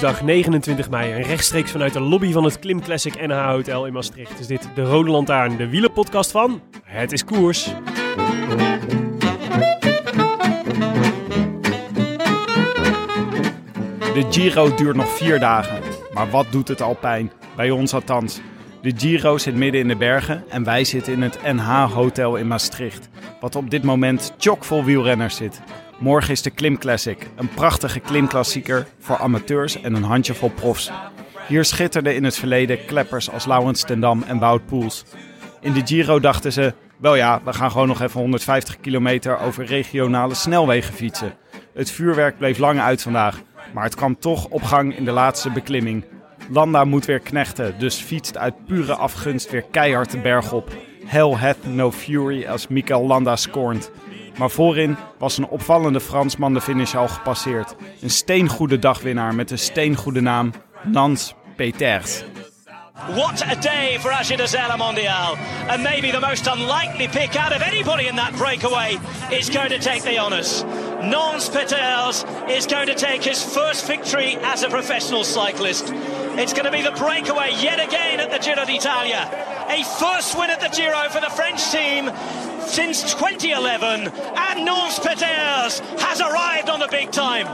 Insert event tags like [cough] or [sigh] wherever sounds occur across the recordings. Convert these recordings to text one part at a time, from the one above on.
Woensdag 29 mei en rechtstreeks vanuit de lobby van het Klim Classic NH Hotel in Maastricht is dit de Rode Lantaarn, de wielerpodcast van Het is Koers. De Giro duurt nog vier dagen. Maar wat doet het Alpijn? Bij ons althans. De Giro zit midden in de bergen en wij zitten in het NH Hotel in Maastricht. Wat op dit moment chockvol wielrenners zit. Morgen is de Klim Classic. Een prachtige klimklassieker voor amateurs en een handjevol profs. Hier schitterden in het verleden kleppers als Laurens Tendam en Wout Poels. In de Giro dachten ze, wel ja, we gaan gewoon nog even 150 kilometer over regionale snelwegen fietsen. Het vuurwerk bleef lang uit vandaag, maar het kwam toch op gang in de laatste beklimming. Landa moet weer knechten, dus fietst uit pure afgunst weer keihard de berg op. Hell hath no fury als Mikel Landa scornt. Maar voorin was een opvallende Fransman de finish al gepasseerd. Een steengoede dagwinnaar met een steengoede naam, Nans Peters. What a day for Agir de Zella Mondial. And maybe the most unlikely pick out of anybody in that breakaway is going to take the honours. Nons Peters is going to take his first victory as a professional cyclist. It's going to be the breakaway yet again at the Giro d'Italia. A first win at the Giro for the French team since 2011. And Nons Peters has arrived on the big time.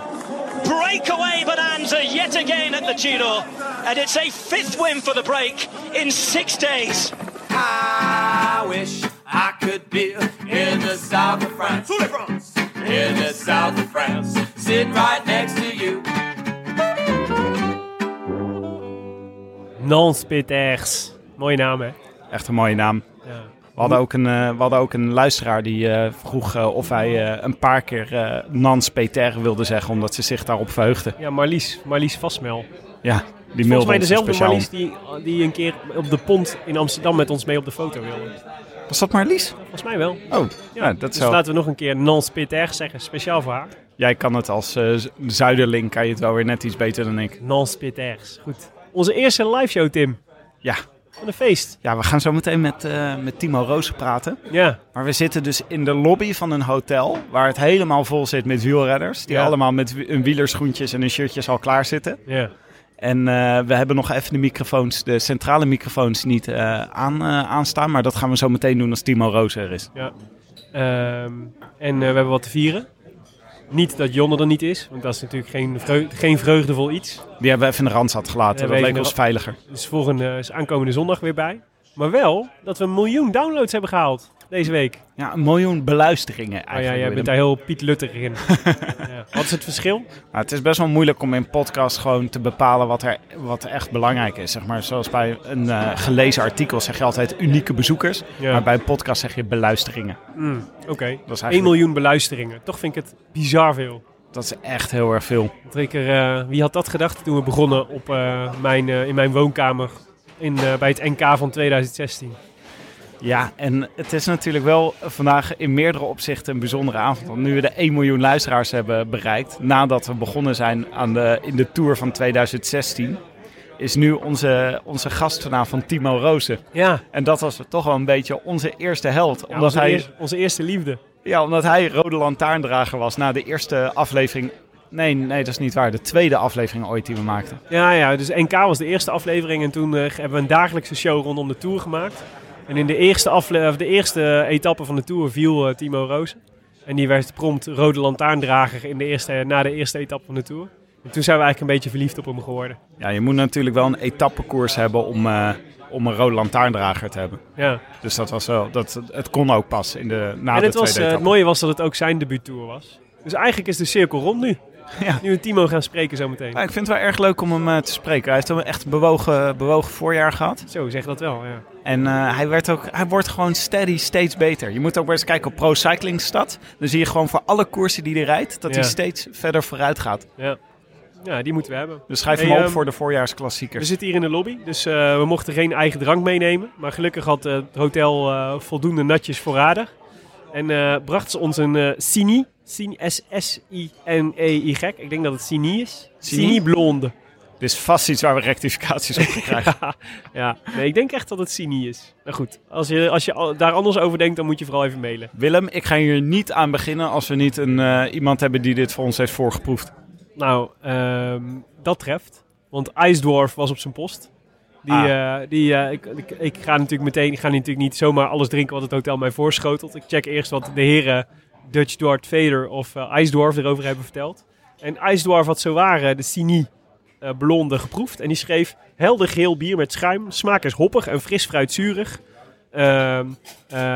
Breakaway bonanza yet again at the Giro. And it's a fifth win for the break in six days. I wish I could be in the south of France. In the south of France. Sitting right next to you. Nans Peters. Mooie naam hè? Echt een mooie naam. Ja. We hadden ook een, eh, we hadden ook een luisteraar die eh, vroeg eh, of eh, een paar keer Nans Peter wilde zeggen, omdat ze zich daarop verheugde. Ja, Marlies. Marlies Vastmel. Ja, die Volgens mij dezelfde speciaal. Marlies die, die een keer op de pont in Amsterdam met ons mee op de foto wilde. Was dat Marlies? Volgens mij wel. Oh, ja, dat Dus laten we nog een keer Nans Peters zeggen, speciaal voor haar. Jij kan het als zuiderling, kan je het wel weer net iets beter dan ik. Nans Peters. Goed. Onze eerste live show, Tim. Ja, Van een feest. ja we gaan zo meteen met, eh, met Timo Roos praten. Ja. Maar we zitten dus in de lobby van een hotel waar het helemaal vol zit met wielredders. Die Ja. allemaal met hun wielerschoentjes en hun shirtjes al klaar zitten. Ja. En eh, we hebben nog even de microfoons, de centrale microfoons niet eh, aan, aanstaan. Maar dat gaan we zo meteen doen als Timo Roos er is. ja. Ehm, en we hebben wat te vieren. Niet dat Jonne er niet is, want dat is natuurlijk geen, geen vreugdevol iets. Die hebben we even in de randstad gelaten. Ja, we dat leek ons veiliger. Dus volgende is aankomende zondag weer bij. Maar wel dat we een miljoen downloads hebben gehaald deze week. Ja, een miljoen beluisteringen Oh ja, eigenlijk. jij bent daar heel Piet Lutterig in. [laughs] ja. Wat is het verschil? Maar het is best wel moeilijk om in podcast gewoon te bepalen wat er, wat echt belangrijk is. Zeg maar, zoals bij een eh, gelezen artikel zeg je altijd unieke bezoekers. Ja. Maar bij een podcast zeg je beluisteringen. Mm, Oké, is 1 eigenlijk, miljoen beluisteringen. Toch vind ik het bizar veel. dat is echt heel erg veel. Eh, wie had dat gedacht toen we begonnen op, eh, mijn, in mijn woonkamer in, bij het NK van 2016? Ja, en het is natuurlijk wel vandaag in meerdere opzichten een bijzondere avond. Want nu we de 1 miljoen luisteraars hebben bereikt, nadat we begonnen zijn aan de, in de Tour van 2016, is nu onze, onze gast vanavond Timo Rozen. Ja, En dat was toch wel een beetje onze eerste held. ja omdat, onze, hij, eer- onze eerste liefde. ja, omdat hij rode lantaarndrager was na de eerste aflevering. Nee, nee, dat is niet waar. De tweede aflevering ooit die we maakten. Ja, ja, dus NK was de eerste aflevering en toen eh, hebben we een dagelijkse show rondom de Tour gemaakt. En in de eerste, afle of de eerste etappe van de Tour viel eh, Timo Roos. En die werd prompt rode lantaarndrager in de eerste, na de eerste etappe van de Tour. En toen zijn we eigenlijk een beetje verliefd op hem geworden. Ja, je moet natuurlijk wel een etappekoers hebben om, eh, om een rode lantaarndrager te hebben. Ja. Dus dat was wel, dat, het kon ook pas in de, na en de het, was, tweede eh, het etappe. mooie was dat het ook zijn debuuttour was. Dus eigenlijk is de cirkel rond nu. Ja. Nu we Timo gaan spreken zometeen. Ja, ik vind het wel erg leuk om hem eh, te spreken. Hij heeft een echt bewogen, bewogen voorjaar gehad. Zo, zeg dat wel, ja. En eh, hij, werd ook, hij wordt gewoon steady steeds beter. Je moet ook eens kijken op Pro Cycling Stad. Dan zie je gewoon voor alle koersen die hij rijdt, dat Ja. hij steeds verder vooruit gaat. Ja, ja die moeten we hebben. Dus schrijf Hey, hem op ehm, voor de We voorjaarsklassiekers. zitten hier in de lobby, dus eh, we mochten geen eigen drank meenemen. Maar gelukkig had het hotel voldoende natjes voorradig. En bracht ze ons een Sini. S-S-I-N-E-Y. Ik denk dat het Sini is. Sini? Sini Blonde. Dit is vast iets waar we rectificaties op krijgen. [laughs] ja, nee, ik denk echt dat het Sini is. Nou goed, als je, als je daar anders over denkt, dan moet je vooral even mailen. Willem, ik ga hier niet aan beginnen als we niet een, eh, iemand hebben die dit voor ons heeft voorgeproefd. Nou, ehm, dat treft. Want IJsdorf was op zijn post. Die, Ah. eh, die, eh, ik, ik, ik ga natuurlijk meteen, ik ga natuurlijk niet zomaar alles drinken wat het hotel mij voorschotelt. Ik check eerst wat de heren Dutch Dort Vader of eh IJsdorf erover hebben verteld. En IJsdorf had zo waren de Sini eh, blonde geproefd. En die schreef helder geel bier met schuim. Smaak is hoppig en fris fruitzurig. Eh,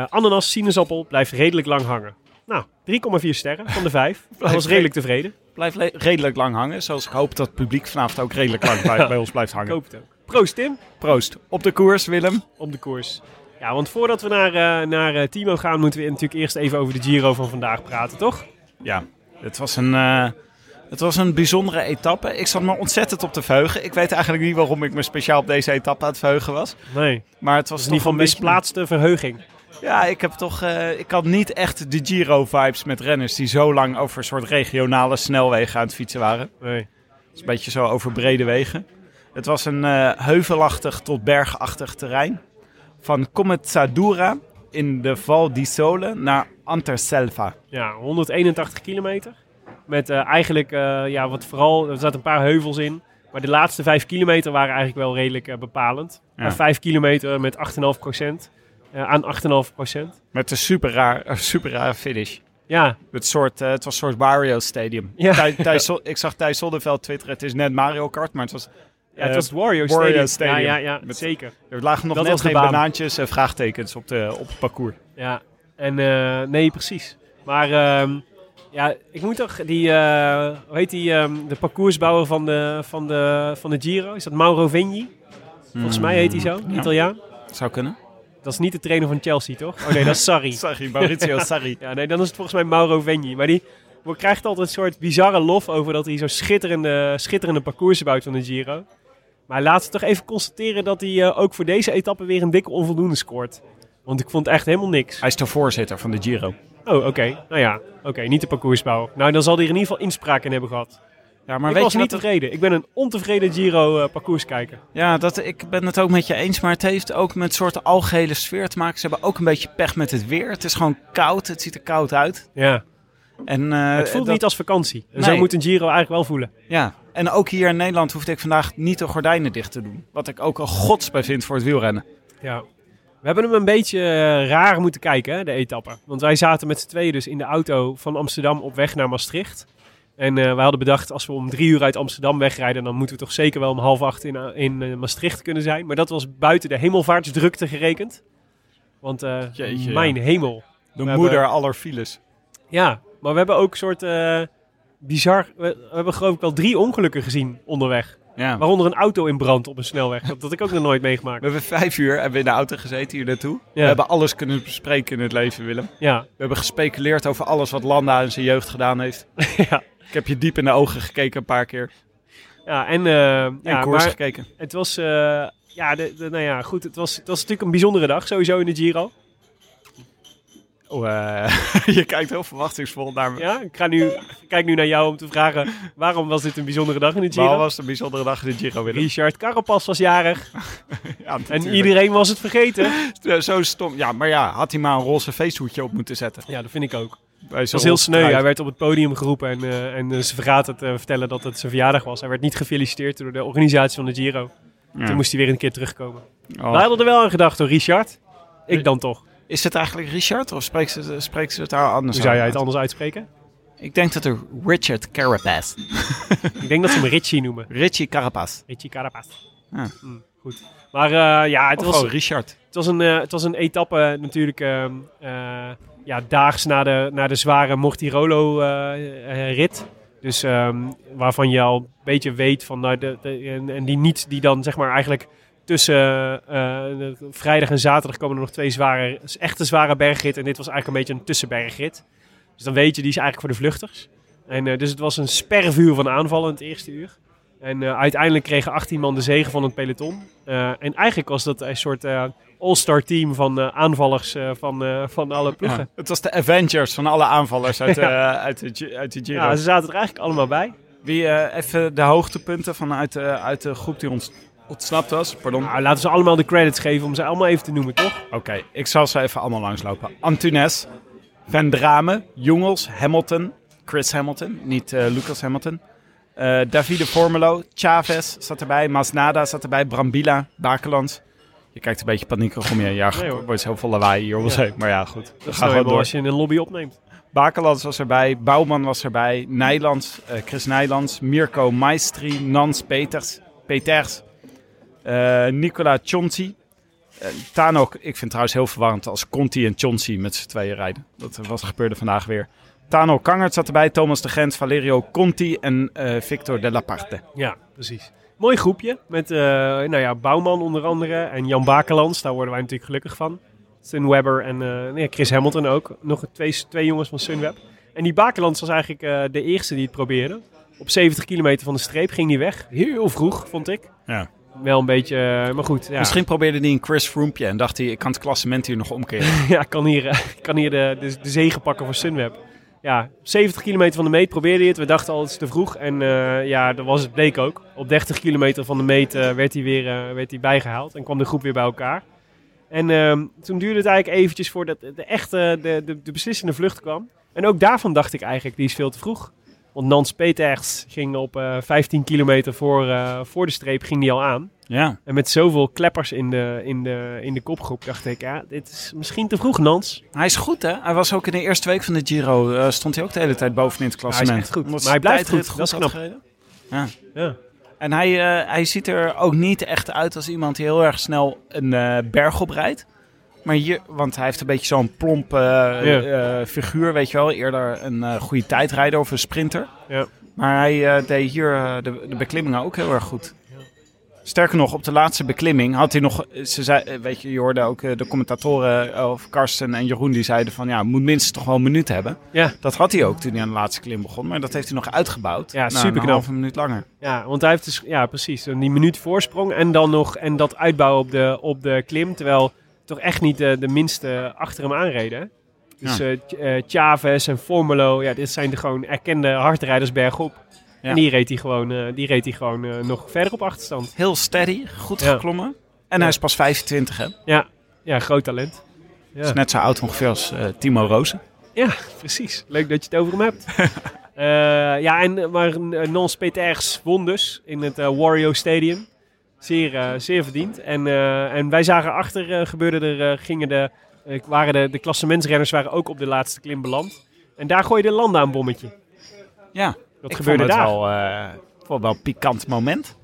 ananas, sinaasappel blijft redelijk lang hangen. Nou, 3,4 sterren van de 5. Dat [laughs] was redelijk tevreden. Blijft redelijk lang hangen, zoals ik hoop dat het publiek vanavond ook redelijk lang [laughs] bij, bij ons blijft Ik hangen. hoop het ook. Proost Tim. Proost. Op de koers, Willem. op de koers. Ja, want voordat we naar, eh, naar eh, Timo gaan, moeten we natuurlijk eerst even over de Giro van vandaag praten, toch? Ja, het was een, eh, het was een bijzondere etappe. Ik zat me ontzettend op te verheugen. Ik weet eigenlijk niet waarom ik me speciaal op deze etappe aan het verheugen was. Nee. Maar het was in ieder toch geval misplaatste verheuging. Ja, ik heb toch. ik had niet echt de Giro-vibes met renners die zo lang over een soort regionale snelwegen aan het fietsen waren. Nee. Het is een beetje zo over brede wegen. Het was een heuvelachtig tot bergachtig terrein. Van Comezzadura in de Val di Sole naar Anterselva. Ja, 181 kilometer. Met eh, eigenlijk, eh, ja, wat vooral, er zaten een paar heuvels in. Maar de laatste 5 kilometer waren eigenlijk wel redelijk eh, bepalend. Ja. 5 kilometer met 8,5 procent. aan 8,5 procent. Met een super, raar, [laughs] super rare finish. Ja, Het, soort, het was een soort Wario Stadium. Ja. Thij- [laughs] ik zag Thijs Zonneveld twitteren, het is net Mario Kart, maar het was... ja het was het Wario, Wario Stadium. Stadium. Ja, ja, ja Met- zeker. Er lagen nog Dat net geen baan. banaantjes en vraagtekens op, de, op het parcours. Ja, en eh, nee, precies. Maar ehm, ja, ik moet toch die, eh, hoe heet die, ehm, de parcoursbouwer van de, van, de, van de Giro? Is dat Mauro Vegni? Volgens mij heet hij zo, ja. Italiaan. Zou kunnen. Dat is niet de trainer van Chelsea, toch? Oh nee, dat is Sarri. [laughs] Sorry, Maurizio [laughs] Sarri. Ja, nee, dan is het volgens mij Mauro Vegni. Maar die krijgt altijd een soort bizarre lof over dat hij zo schitterende, schitterende parcoursen bouwt van de Giro. Maar laten we toch even constateren dat hij eh, ook voor deze etappe weer een dikke onvoldoende scoort. Want ik vond echt helemaal niks. Hij is de voorzitter van de Giro. Oh, oké. Nou ja, oké, niet de parcoursbouw. Nou, dan zal hij er in ieder geval inspraak in hebben gehad. Ja, maar ik weet was je niet tevreden. Ik ben een ontevreden Giro eh, parcourskijker. Ja, dat, ik ben het ook met je eens, maar het heeft ook met een soort algehele sfeer te maken. Ze hebben ook een beetje pech met het weer. Het is gewoon koud, het ziet er koud uit. Ja. En, eh, het voelt dat- niet als vakantie. En Zo moet een Giro eigenlijk wel voelen. Ja, en ook hier in Nederland hoefde ik vandaag niet de gordijnen dicht te doen. Wat ik ook een godsbij vind voor het wielrennen. Ja. We hebben hem een beetje eh, raar moeten kijken, hè, de etappe. Want wij zaten met z'n tweeën dus in de auto van Amsterdam op weg naar Maastricht. En eh wij hadden bedacht, als we om drie uur uit Amsterdam wegrijden, dan moeten we toch zeker wel om half acht in, eh, in Maastricht kunnen zijn. Maar dat was buiten de hemelvaartsdrukte gerekend. Want eh, Jeetje, mijn hemel. De We moeder hebben- aller files. Ja, maar we hebben ook een soort eh, bizar... We, we hebben geloof ik wel drie ongelukken gezien onderweg. Ja. Waaronder een auto in brand op een snelweg. Dat had ik ook nog nooit meegemaakt. We hebben vijf uur hebben we in de auto gezeten hier naartoe. We hebben alles kunnen bespreken in het leven, Willem. Ja, We hebben gespeculeerd over alles wat Landa in zijn jeugd gedaan heeft. [laughs] ja. Ik heb je diep in de ogen gekeken een paar keer. Ja, en, En ja, koers gekeken. het was, eh, ja, de, de- nou ja, goed, het was, het was natuurlijk een bijzondere dag, sowieso in de Giro. Oh, eh, [laughs] je kijkt heel verwachtingsvol naar me. Ja, ik, ga nu, ik kijk nu naar jou om te vragen, waarom was dit een bijzondere dag in de Waarom Giro? was het een bijzondere dag in de Giro, Willem? Richard Carapaz was jarig [laughs] Ja, en iedereen was het vergeten. Zo stom. Ja, maar ja, had hij maar een roze feesthoedje op moeten zetten. Ja, dat vind ik ook. Het zo'n was heel sneu. Hij werd op het podium geroepen en, eh, en eh, ze vergaat het te vertellen dat het zijn verjaardag was. Hij werd niet gefeliciteerd door de organisatie van de Giro. Ja. Toen moest hij weer een keer terugkomen. Oh. Wij hadden er wel aan gedacht door Richard. Ik dan toch. Is het eigenlijk Richard of spreekt ze, spreekt ze het daar anders Hoe zou jij het anders uitspreken? Ik denk dat er Richard Carapaz. [laughs] Ik denk dat ze hem Richie noemen. Richie Carapaz. Richie Carapaz. Ah. Mm, goed. Maar eh, ja, het Of was, gewoon Richard. het, was een, eh, het was een etappe natuurlijk ehm, eh, ja, daags na de, na de zware Mortirolo-rit. dus ehm, waarvan je al een beetje weet van... Nou, de, de- en, en die niet, die dan zeg maar eigenlijk tussen eh, de- vrijdag en zaterdag komen er nog twee zware, echte zware bergritten. En dit was eigenlijk een beetje een tussenbergrit. Dus dan weet je, die is eigenlijk voor de vluchters. En eh, dus het was een spervuur van aanvallen in het eerste uur. En eh, uiteindelijk kregen 18 man de zegen van het peloton. Eh, en eigenlijk was dat een soort eh, all-star team van eh, aanvallers eh, van, eh, van alle ploegen. Ja, het was de Avengers van alle aanvallers uit, [laughs] Ja. eh, uit, de, uit de Giro. Ja, ze zaten er eigenlijk allemaal bij. Wie eh, even de hoogtepunten vanuit de, uit de groep die ons ontsnapt was. Pardon. Nou, laten ze allemaal de credits geven om ze allemaal even te noemen, toch? Oké, ik zal ze even allemaal langslopen. Antunes, Van Drame, Jongels, Hamilton, Chris Hamilton, niet eh, Lucas Hamilton. Eh, Davide Formelo, Chavez zat erbij, Masnada zat erbij, Brambila, Bakelands. Je kijkt een beetje paniekerig om je. Ja, Nee, er hoor. wordt heel veel lawaai hier om Ja. Maar ja, goed. Dat gewoon eenmaal door. als je in een lobby opneemt. Bakelands was erbij, Bouwman was erbij, Nijlands, eh, Chris Nijlands, Mirko Maestri, Nans Peters, Peters, Nicola Chonti. Eh, Tanok, ik vind het trouwens heel verwarrend als Conti en Chonti met z'n tweeën rijden. Dat was, gebeurde vandaag weer. Tano Kangert zat erbij, Thomas de Gent, Valerio Conti en eh, Victor de la Parte. Ja, precies. Mooi groepje met eh, nou ja, Bouwman onder andere en Jan Bakelands. Daar worden wij natuurlijk gelukkig van. Sunwebber en eh, nee, Chris Hamilton ook. Nog twee, twee jongens van Sunweb. En die Bakelands was eigenlijk eh, de eerste die het probeerde. Op 70 kilometer van de streep ging die weg. Heel vroeg, vond ik. Ja. Wel een beetje, eh, maar goed. Ja. Misschien probeerde hij een Chris Froome en dacht hij, ik kan het klassement hier nog omkeren. [laughs] ja, ik kan hier, [laughs] kan hier de, de, de zegen pakken voor Sunweb. Ja, 70 kilometer van de meet probeerde hij het. We dachten al, het is te vroeg. En eh, ja, dat was het bleek ook. Op 30 kilometer van de meet eh, werd, hij weer werd hij bijgehaald. En kwam de groep weer bij elkaar. En ehm, toen duurde het eigenlijk eventjes voordat de echte, de, de, de beslissende vlucht kwam. En ook daarvan dacht ik eigenlijk, die is veel te vroeg. Want Nans Peters ging op eh 15 kilometer voor, eh, voor de streep ging die al aan. ja. En met zoveel kleppers in de, in de, in de kopgroep dacht ik, ja, dit is misschien te vroeg, Nans. Hij is goed hè. Hij was ook in de eerste week van de Giro, eh, stond hij ook de hele tijd bovenin het hij is klassement. echt goed. Omdat Maar hij blijft goed. Dat is knap. Ja. Ja. En hij, hij ziet er ook niet echt uit als iemand die heel erg snel een berg oprijdt. Maar hier, want hij heeft een beetje zo'n plomp eh, eh, figuur, weet je wel. Eerder een eh, goede tijdrijder of een sprinter. Ja. Maar hij deed hier de, de beklimmingen ook heel erg goed. Sterker nog, op de laatste beklimming had hij nog... Ze zei, weet je, je hoorde ook de commentatoren, of Karsten en Jeroen, die zeiden van... Ja, moet minstens toch wel een minuut hebben. Ja. Dat had hij ook toen hij aan de laatste klim begon. Maar dat heeft hij nog uitgebouwd. Ja, naar superknap. Een halve minuut langer. ja, want hij heeft dus, ja precies, die minuut voorsprong en dan nog, en dat uitbouwen op de, op de klim. Terwijl toch echt niet de, de minste achter hem aanreden. Dus Ja. eh, eh, Chavez en Formelo, ja, dit zijn de gewoon erkende hardrijders bergop. Ja. En die reed hij gewoon, eh, die reed hij gewoon eh, nog verder op achterstand. Heel steady, goed Ja. geklommen. En hij is pas 25, hè? Ja, ja groot talent. Ja. Is net zo oud ongeveer als eh, Timo Rozen. Ja, precies. Leuk dat je het over hem hebt. [laughs] Eh, ja, en, maar uh, Nons Peters won dus in het eh, Wario Stadium. Zeer, eh, zeer verdiend. En, eh, en wij zagen achter, eh, gebeurde er, gingen de, waren de, de klassementsrenners waren ook op de laatste klim beland. En daar gooide Landa een bommetje. Ja, ik gebeurde daar? wel, vond het wel een pikant moment.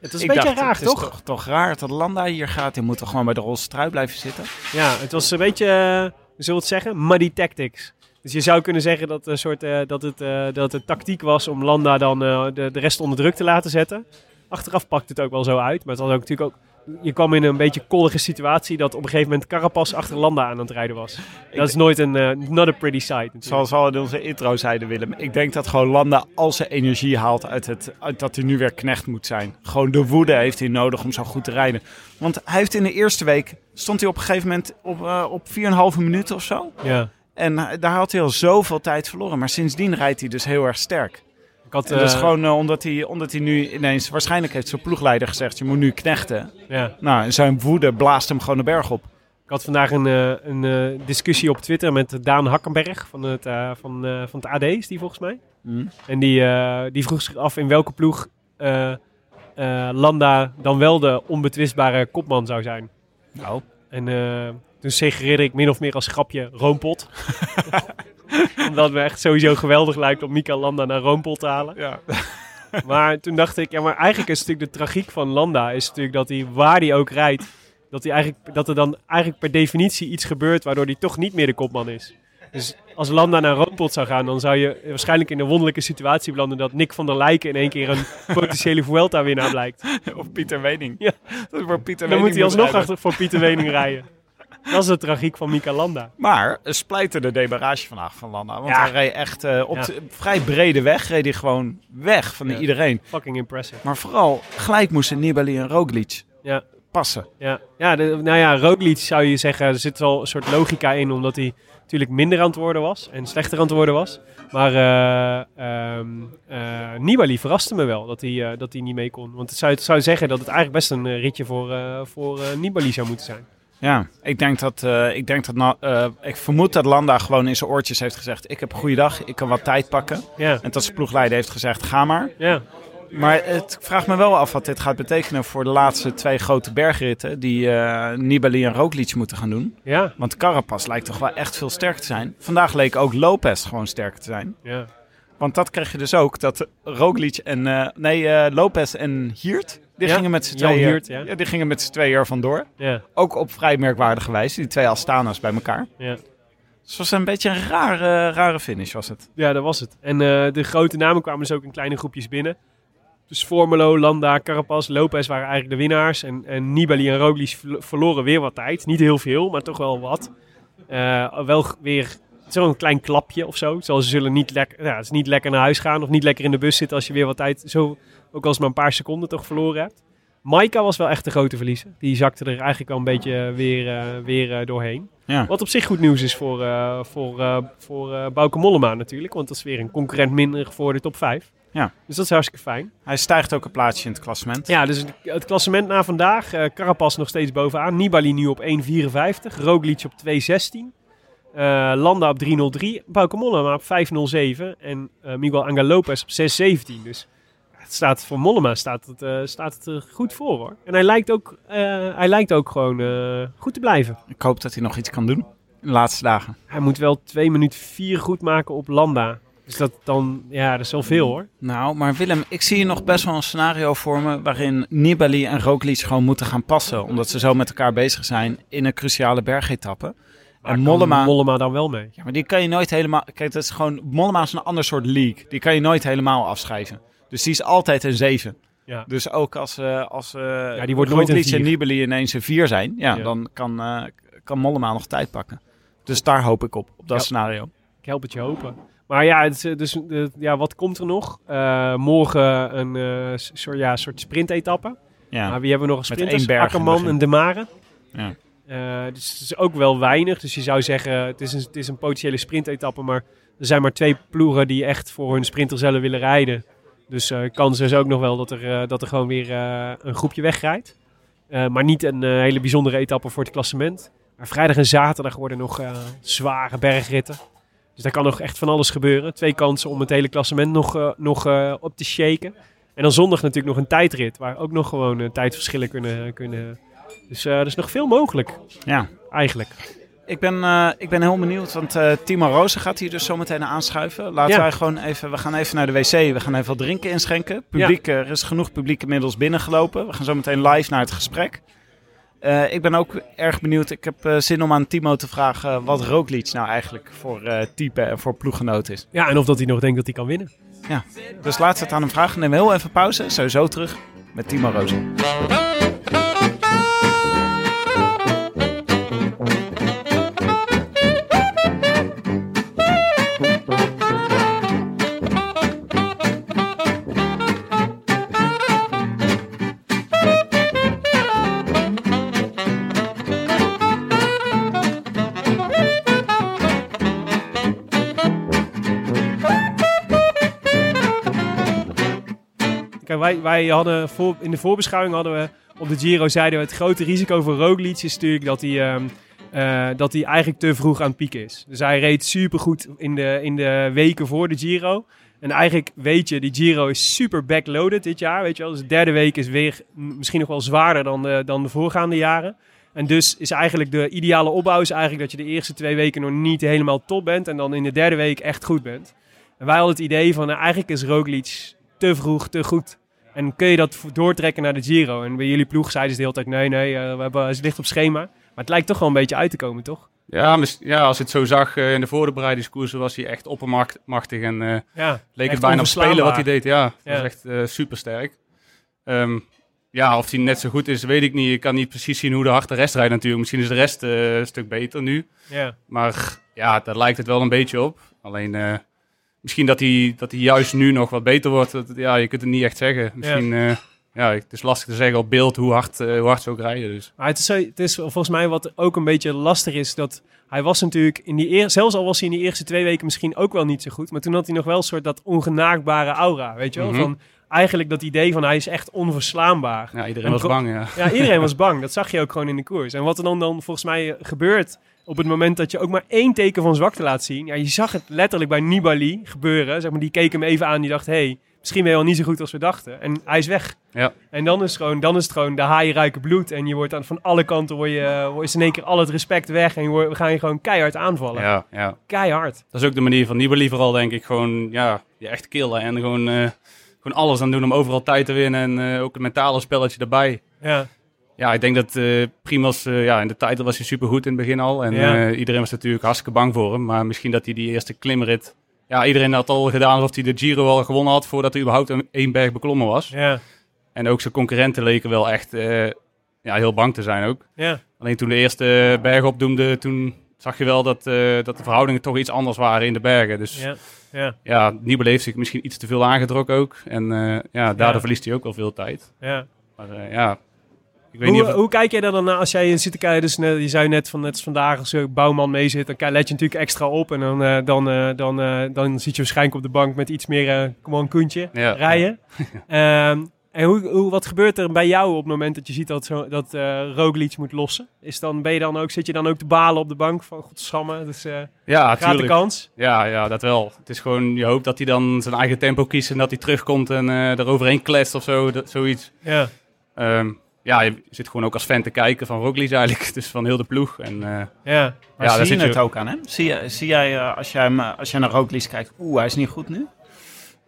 Het was ik een beetje dacht, raar, het is toch? toch? Toch raar dat Landa hier gaat. Die moet toch gewoon bij de roze trui blijven zitten. Ja, het was een beetje, eh, we zullen het zeggen, muddy tactics. Dus je zou kunnen zeggen dat, een soort, dat, het, dat het tactiek was om Landa dan de, de rest onder druk te laten zetten. Achteraf pakt het ook wel zo uit. Maar het was ook natuurlijk ook, je kwam in een beetje kollige situatie dat op een gegeven moment Carapaz achter Landa aan het rijden was. Dat is nooit een, eh, not a pretty sight natuurlijk. Zoals we al in onze intro zeiden, Willem. Ik denk dat gewoon Landa al zijn energie haalt uit, het, uit dat hij nu weer knecht moet zijn. Gewoon de woede heeft hij nodig om zo goed te rijden. Want hij heeft in de eerste week, stond hij op een gegeven moment op, eh op 4,5 minuten of zo. Ja. En daar had hij al zoveel tijd verloren. Maar sindsdien rijdt hij dus heel erg sterk. Had, dat is eh, gewoon eh, omdat, hij, omdat hij nu ineens... Waarschijnlijk heeft zijn ploegleider gezegd, je moet nu knechten. ja. Nou, en zijn woede blaast hem gewoon de berg op. Ik had vandaag een, eh, een discussie op Twitter met Daan Hakkenberg van het, van, van het AD, is die volgens mij. En die, die vroeg zich af in welke ploeg Landa dan wel de onbetwistbare kopman zou zijn. Nou, En toen suggereerde ik min of meer als grapje Roompot. [laughs] [laughs] Omdat het me echt sowieso geweldig lijkt om Mika Landa naar Roompol te halen. Ja. [laughs] Maar toen dacht ik, ja, maar eigenlijk is natuurlijk de tragiek van Landa is natuurlijk dat hij waar hij ook rijdt, dat, hij eigenlijk, dat er dan eigenlijk per definitie iets gebeurt waardoor hij toch niet meer de kopman is. Dus als Landa naar Roompot zou gaan, dan zou je waarschijnlijk in de wonderlijke situatie belanden dat Nick van der Lijken in één keer een [laughs] potentiële Vuelta-winnaar blijkt. Of Pieter Wening. Ja. Dat Pieter Dan moet hij alsnog achter voor Pieter Wening rijden. Dat is de tragiek van Mika Landa. Maar een splijterde debarrage vandaag van Landa. Want Ja. hij reed echt eh, op Ja. de vrij brede weg. Reed hij gewoon weg van Ja. iedereen. Fucking impressive. Maar vooral gelijk moesten Nibali en Roglic Ja. passen. Ja, ja de, nou ja, Roglic zou je zeggen, er zit wel een soort logica in, omdat hij natuurlijk minder aan het worden was en slechter aan het worden was. Maar eh, ehm, eh, Nibali verraste me wel dat hij, dat hij niet mee kon. Want het zou, het zou zeggen dat het eigenlijk best een ritje voor, voor Nibali zou moeten zijn. Ja, ik denk dat, eh, ik, denk dat eh, ik vermoed dat Landa gewoon in zijn oortjes heeft gezegd: Ik heb een goede dag, ik kan wat tijd pakken. Ja, En dat zijn ploegleider heeft gezegd: Ga maar. ja, Maar het vraagt me wel af wat dit gaat betekenen voor de laatste twee grote bergritten die eh, Nibali en Roglic moeten gaan doen. ja, Want Carapaz lijkt toch wel echt veel sterker te zijn. Vandaag leek ook Lopez gewoon sterker te zijn. ja. Want dat krijg je dus ook, dat Roglic en, eh, nee, eh, Lopez en Hiert, die Ja, gingen met z'n tweeën, Hiert, ja. die gingen met z'n tweeën er vandoor. ja, Ook op vrij merkwaardige wijze, die twee Astana's bij elkaar. ja. Dus het was een beetje een rare, rare finish was het. Ja, dat was het. En eh, de grote namen kwamen dus ook in kleine groepjes binnen. Dus Formelo, Landa, Carapaz, Lopez waren eigenlijk de winnaars. En, en Nibali en Roglic verlo- verloren weer wat tijd. Niet heel veel, maar toch wel wat. Eh, wel weer zo'n klein klapje of zo. Zoals ze zullen niet lekker, ja, ze niet lekker naar huis gaan of niet lekker in de bus zitten als je weer wat tijd, zo, ook als maar een paar seconden toch verloren hebt. Maika was wel echt de grote verliezer. Die zakte er eigenlijk wel een beetje weer, eh, weer eh, doorheen. Ja. Wat op zich goed nieuws is voor, eh voor, eh, voor eh, Bauke Mollema natuurlijk. Want dat is weer een concurrent minder voor de top 5. Ja. Dus dat is hartstikke fijn. Hij stijgt ook een plaatsje in het klassement. Ja, dus het- het klassement na vandaag. eh Carapaz nog steeds bovenaan. Nibali nu op 1,54. Roglic op 2,16. Eh, Landa op 3,03. Bauke Mollema op 5,07. En eh, Miguel Angel Lopez op 6,17. Dus staat, voor Mollema staat het, eh, staat het er goed voor hoor. En hij lijkt ook, eh, hij lijkt ook gewoon eh, goed te blijven. Ik hoop dat hij nog iets kan doen in de laatste dagen. Hij moet wel 2 minuten 4 goed maken op Landa. Dus dat dan, ja, dat is wel veel hoor. Nou, maar Willem, ik zie hier nog best wel een scenario voor me waarin Nibali en Roglic gewoon moeten gaan passen. Omdat ze zo met elkaar bezig zijn in een cruciale bergetappe. En Mollema... Mollema dan wel mee. Ja, maar die kan je nooit helemaal... Kijk, dat is gewoon... Mollema is een ander soort league. Die kan je nooit helemaal afschrijven. Dus die is altijd een 7. Ja. Dus ook als, eh als eh Ja, die wordt nooit een en. Nibali ineens een 4 zijn... Ja, Ja. dan kan, eh, kan Mollema nog tijd pakken. Dus daar hoop ik op, op dat Ja. scenario. Ik help het je hopen. Maar ja, het, dus, ja wat komt er nog? Morgen een soort, ja, soort sprintetappe. Ja. Maar wie hebben we nog een het Akkerman en De Mare. Ja. Dus het is ook wel weinig. Dus je zou zeggen, het is een, het is een potentiële sprintetappe. Maar er zijn maar twee ploegen die echt voor hun sprinter zullen willen rijden. Dus eh kans is ook nog wel dat er, eh, dat er gewoon weer eh, een groepje wegrijdt. Maar niet een hele bijzondere etappe voor het klassement. Maar vrijdag en zaterdag worden nog zware bergritten. Dus daar kan nog echt van alles gebeuren. Twee kansen om het hele klassement nog, nog op te shaken. En dan zondag natuurlijk nog een tijdrit. Waar ook nog gewoon tijdverschillen kunnen... kunnen. Dus er is nog veel mogelijk, ja. eigenlijk. Ik ben, eh, ik ben heel benieuwd, want eh, Timo Rozen gaat hier dus zometeen aanschuiven. Laten Ja. wij gewoon even, we gaan even naar de wc, we gaan even wat drinken inschenken. Publiek, eh, er is genoeg publiek inmiddels binnengelopen. We gaan zo meteen live naar het gesprek. Ik ben ook erg benieuwd, ik heb zin om aan Timo te vragen wat Roglic nou eigenlijk voor eh, type en voor ploeggenoot is. Ja, en of dat hij nog denkt dat hij kan winnen. Dus laten we het aan hem vragen. Neem heel even pauze, sowieso terug met Timo Rozen. Wij, wij hadden voor, in de voorbeschouwing hadden we op de Giro zeiden we het grote risico voor Roglic is natuurlijk dat hij, ehm, eh, dat hij eigenlijk te vroeg aan het is. Dus hij reed supergoed in de, in de weken voor de Giro. En eigenlijk weet je, die Giro is super backloaded dit jaar. Weet je wel? Dus de derde week is weer misschien nog wel zwaarder dan de, dan de voorgaande jaren. En dus is eigenlijk de ideale opbouw is eigenlijk dat je de eerste twee weken nog niet helemaal top bent. En dan in de derde week echt goed bent. En wij hadden het idee van, nou, eigenlijk is Roglic te vroeg, te goed. En kun je dat doortrekken naar de Giro? En bij jullie ploeg zeiden ze de hele tijd, nee, nee, eh, we hebben, het ligt op schema. Maar het lijkt toch wel een beetje uit te komen, toch? Ja, ja, als je het zo zag eh, in de voorbereidingskoersen was hij echt oppermachtig en eh, Ja, leek het bijna op spelen wat hij deed. Ja, dat Ja. was echt eh super sterk. ja, of hij net zo goed is, weet ik niet. Ik kan niet precies zien hoe de hard de rest rijdt natuurlijk. Misschien is de rest een stuk beter nu. Ja, Maar ja, daar lijkt het wel een beetje op. Alleen misschien dat hij, dat hij juist nu nog wat beter wordt. Dat, ja, je kunt het niet echt zeggen. Misschien, ja. ja, het is lastig te zeggen op beeld hoe hard, eh, hoe hard ze ook rijden. Dus. Maar het is, zo- het is volgens mij wat ook een beetje lastig is, dat hij was natuurlijk in die eer, zelfs al was hij in die eerste twee weken misschien ook wel niet zo goed, maar toen had hij nog wel een soort dat ongenaakbare aura, weet je wel? Mhm. Van eigenlijk dat idee van hij is echt onverslaanbaar. Ja, iedereen En was bang, ja. Ja, iedereen was [laughs] bang. Dat zag je ook gewoon in de koers. En wat er dan, dan volgens mij gebeurt op het moment dat je ook maar één teken van zwakte laat zien. Ja, je zag het letterlijk bij Nibali gebeuren. Zeg maar, die keek hem even aan die dacht, hey, misschien ben je wel niet zo goed als we dachten. En hij is weg. Ja. En dan is, het gewoon, dan is het gewoon de haaien ruiken bloed. En je wordt aan, van alle kanten, word je, wordt- is in één keer al het respect weg. En we gaan je gewoon keihard aanvallen. Ja, ja. Keihard. Dat is ook de manier van Nibali vooral, denk ik. Gewoon, ja, je echt killen en gewoon, eh, gewoon alles aan doen om overal tijd te winnen. En eh, ook een mentale spelletje erbij. Ja, Ja, ik denk dat eh Primoz, eh, ja, in de titel was hij supergoed in het begin al. En Ja. iedereen was natuurlijk hartstikke bang voor hem. Maar misschien dat hij die eerste klimrit... Ja, iedereen had al gedaan alsof hij de Giro al gewonnen had... voordat hij überhaupt een één berg beklommen was. ja, En ook zijn concurrenten leken wel echt ja, heel bang te zijn ook. ja. Alleen toen de eerste berg opdoemde, toen zag je wel dat, dat de verhoudingen toch iets anders waren in de bergen. Dus ja, Ja, ja, Nibali heeft zich misschien iets te veel aangetrokken ook. En eh, ja, daardoor Ja. verliest hij ook wel veel tijd. ja. Maar eh, ja, ik weet Hoe, niet of... hoe kijk jij daar dan naar als jij zit te kijken? Dus net, je zei net van net als vandaag als je Bouwman mee zit, dan let je natuurlijk extra op. En dan, eh, dan, dan, dan zit je waarschijnlijk op de bank met iets meer kom on, Koentje Ja. rijden. [laughs] Ehm, en hoe, hoe, wat gebeurt er bij jou op het moment dat je ziet dat, zo, dat eh Roglic moet lossen? Is dan, ben je dan ook, zit je dan ook te balen op de bank van godsamme, dus eh Ja, gaat de kans? Ja, ja, dat wel. Het is gewoon, je hoopt dat hij dan zijn eigen tempo kiest en dat hij terugkomt en eh er overheen kletst of zo, dat, zoiets. Ja, Ehm, ja, je zit gewoon ook als fan te kijken van Roglic eigenlijk, [laughs] dus van heel de ploeg. En, eh, ja, Maar Ja, daar zie je zit je- het ook aan hem? Zie, je, zie jij, eh, als, jij hem, eh, als jij naar Roglic kijkt, oeh, hij is niet goed nu?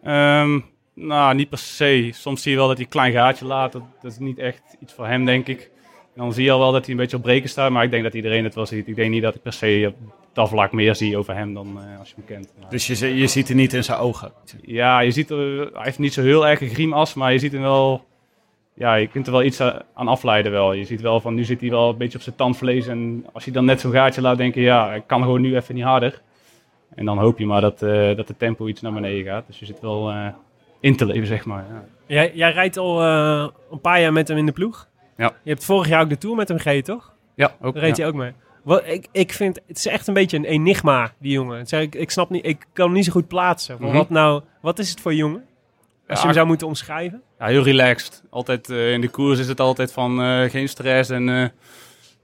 ehm, nou, niet per se. Soms zie je wel dat hij een klein gaatje laat. Dat, dat is niet echt iets voor hem, denk ik. En dan zie je al wel dat hij een beetje op breken staat, maar ik denk dat iedereen het wel ziet. Ik denk niet dat ik per se dat vlak meer zie over hem dan eh, als je hem kent. Maar- Dus je, je ziet het niet in zijn ogen. Ja, je ziet er, hij heeft niet zo heel erg een griemas, maar je ziet hem wel, ja, je kunt er wel iets a- aan afleiden wel. Je ziet wel van, nu zit hij wel een beetje op zijn tandvlees en als hij dan net zo'n gaatje laat denken, ja, ik kan gewoon nu even niet harder. En dan hoop je maar dat, eh, dat de tempo iets naar beneden gaat. Dus je zit wel eh, in te leven, zeg maar. Ja. Jij, jij rijdt al eh, een paar jaar met hem in de ploeg. Ja. Je hebt vorig jaar ook de Tour met hem gereden, toch? Ja, ook. Daar reed ja. hij ook mee. Wat, ik, ik vind, het is echt een beetje een enigma, die jongen. Het is eigenlijk- ik snap niet, ik kan hem niet zo goed plaatsen. Van Mhm. Wat nou, wat is het voor jongen? Als je hem zou moeten omschrijven. Ja, heel relaxed. Altijd eh, in de koers is het altijd van eh, geen stress en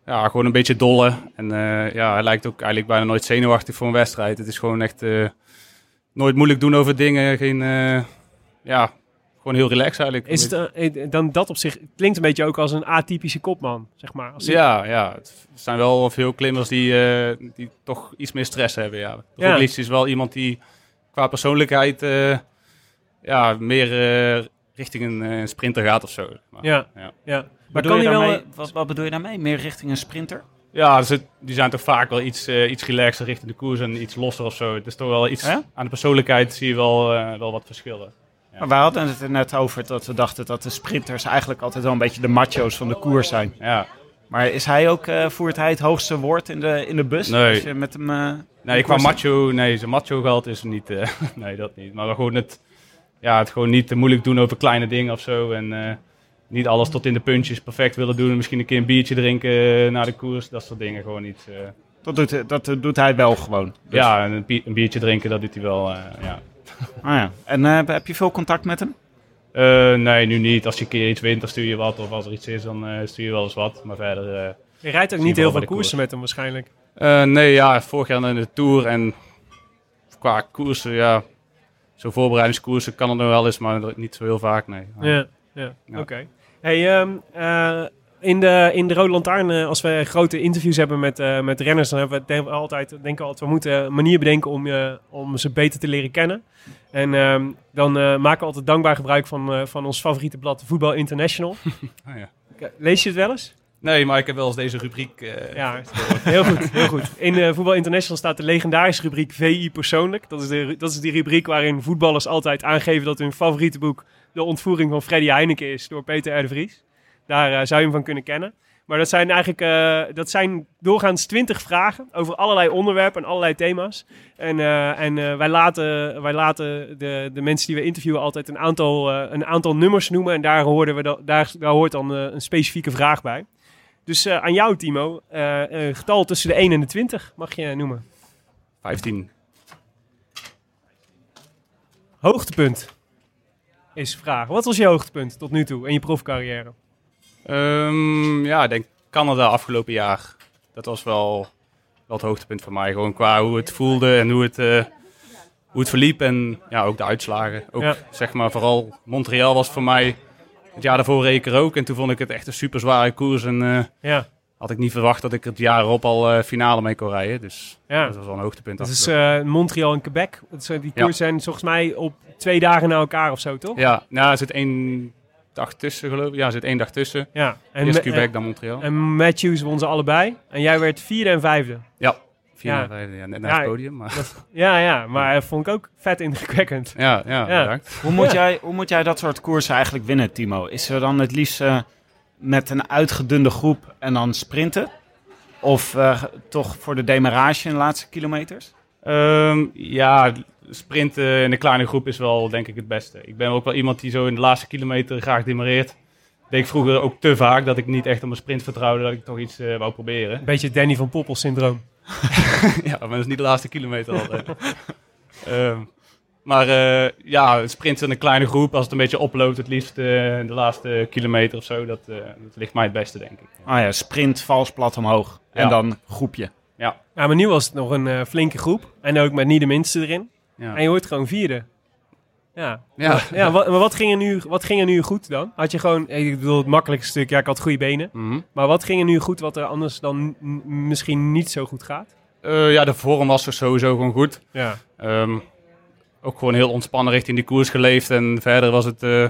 ja, gewoon een beetje dolle. En ja, hij lijkt ook eigenlijk bijna nooit zenuwachtig voor een wedstrijd. Het is gewoon echt nooit moeilijk doen over dingen. Geen, ja, gewoon heel relaxed eigenlijk. Is het, eh, eh, dan dat op zich, klinkt een beetje ook als een atypische kopman, zeg maar. Als Ja, ja, het zijn wel veel klimmers die, eh, die toch iets meer stress hebben. Ja. Ja. Roglic is wel iemand die qua persoonlijkheid eh, ja, meer eh, richting een eh, sprinter gaat of zo. Maar, ja, ja. ja. Maar Bedoel kan je wel... wat, wat bedoel je daarmee? Meer richting een sprinter? Ja, dus het- die zijn toch vaak wel iets, eh, iets relaxer richting de koers en iets losser of zo. Het is toch wel iets... Ja? Aan de persoonlijkheid zie je wel, eh, wel wat verschillen. Maar wij hadden het er net over dat we dachten dat de sprinters eigenlijk altijd wel een beetje de macho's van de koers zijn. Ja. Maar is hij ook, eh, voert hij het hoogste woord in de, in de bus? Nee. Als je met hem... eh, Nee, qua macho, nee, zijn macho gehad is niet, eh, [laughs] nee, dat niet. Maar gewoon het, ja, het gewoon niet te moeilijk doen over kleine dingen of zo. En niet alles tot in de puntjes perfect willen doen. Misschien een keer een biertje drinken na de koers, dat soort dingen gewoon niet. Dat doet, dat doet hij wel gewoon. Dus- Ja, en een, bier- een biertje drinken, dat doet hij wel, ja. [laughs] Ah, ja. En eh, heb je veel contact met hem? Eh, nee, nu niet. Als je een keer iets wint, dan stuur je wat. Of als er iets is, dan eh, stuur je wel eens wat. Maar verder... eh, Je rijdt ook niet heel veel koersen koers. met hem waarschijnlijk. Eh, nee, ja, vorig jaar in de Tour en qua koersen, ja, zo voorbereidingskoersen kan het nog wel eens, maar niet zo heel vaak, nee. Ja, ja, Ja. oké. Hey, ehm, eh, in de, in de Rode Lantaarn, eh, als we grote interviews hebben met, eh, met renners, dan hebben we denk, we altijd, denken we altijd, we moeten een manier bedenken om, eh, om ze beter te leren kennen. En ehm, dan eh, maken we altijd dankbaar gebruik van, eh, van ons favoriete blad, Voetbal International. Ah, [laughs] [laughs] ja. Lees je het wel eens? Nee, maar ik heb wel eens deze rubriek. eh, Ja, heel goed, heel goed. In eh, Voetbal International staat de legendarische rubriek VI persoonlijk. Dat is, de, dat is die rubriek waarin voetballers altijd aangeven dat hun favoriete boek de ontvoering van Freddy Heineken is door Peter R. de Vries. Daar eh, zou je hem van kunnen kennen. Maar dat zijn eigenlijk eh, dat zijn doorgaans twintig vragen over allerlei onderwerpen en allerlei thema's. En, eh, en wij laten, wij laten de, de mensen die we interviewen altijd een aantal, een aantal nummers noemen. En daar, hoorden we da- daar, daar hoort dan een specifieke vraag bij. Dus aan jou, Timo. een getal tussen de 1 en de 20 mag je noemen. 15. Hoogtepunt is vraag. Wat was je hoogtepunt tot nu toe in je profcarrière? Ehm, ja, ik denk Canada afgelopen jaar. Dat was wel, wel het hoogtepunt voor mij. Gewoon qua hoe het voelde en hoe het, eh, hoe het verliep. En ja, ook de uitslagen. Ook Ja. zeg maar vooral Montreal was voor mij. Het jaar daarvoor reed ik er ook. En toen vond ik het echt een super zware koers. En eh, Ja, had ik niet verwacht dat ik het jaar erop al eh, finale mee kon rijden. Dus ja. dat was wel een hoogtepunt. Dat is Montreal en Quebec. Die Ja. koers zijn volgens mij op twee dagen na elkaar of zo, toch? Ja, nou, er zit één dag tussen geloof ik. Ja, er zit één dag tussen. Ja. En, Eerst Quebec, dan Montreal. en Matthews won ze allebei. En jij werd vierde en vijfde. ja, vier ja. en vijfde. Ja, net naar Ja, het podium. Maar, Ja, ja. Maar vond ik ook vet indrukwekkend. ja, ja, Ja. bedankt. Hoe moet, Ja. jij, hoe moet jij dat soort koersen eigenlijk winnen, Timo? Is er dan het liefst eh, met een uitgedunde groep en dan sprinten? Of eh, toch voor de demarrage in de laatste kilometers? Ehm, ja, sprinten in een kleine groep is wel denk ik het beste. Ik ben ook wel iemand die zo in de laatste kilometer graag demareert. Deed ik vroeger ook te vaak dat ik niet echt op mijn sprint vertrouwde dat ik toch iets eh, wou proberen. Een beetje Danny van Poppel syndroom. [laughs] ja, maar dat is niet de laatste kilometer altijd. [laughs] Ehm, maar eh, ja, sprinten in een kleine groep, als het een beetje oploopt, het liefst eh, de laatste kilometer of zo, dat, eh, dat ligt mij het beste denk ik. Ah ja, sprint, vals, plat omhoog. En Ja. dan groepje. Ja, Ja, maar nu was het nog een flinke groep. En ook met niet de minste erin. Ja. En je wordt gewoon vierde. Ja. ja. Ja, wat, maar wat ging, er nu, wat ging er nu goed dan? Had je gewoon, ik bedoel, het makkelijkste stuk, ja, ik had goede benen. Mhm. Maar wat ging er nu goed wat er anders dan misschien niet zo goed gaat? Eh, ja, de vorm was er sowieso gewoon goed. Ja. Ehm, ook gewoon heel ontspannen richting die koers geleefd. En verder was het... eh,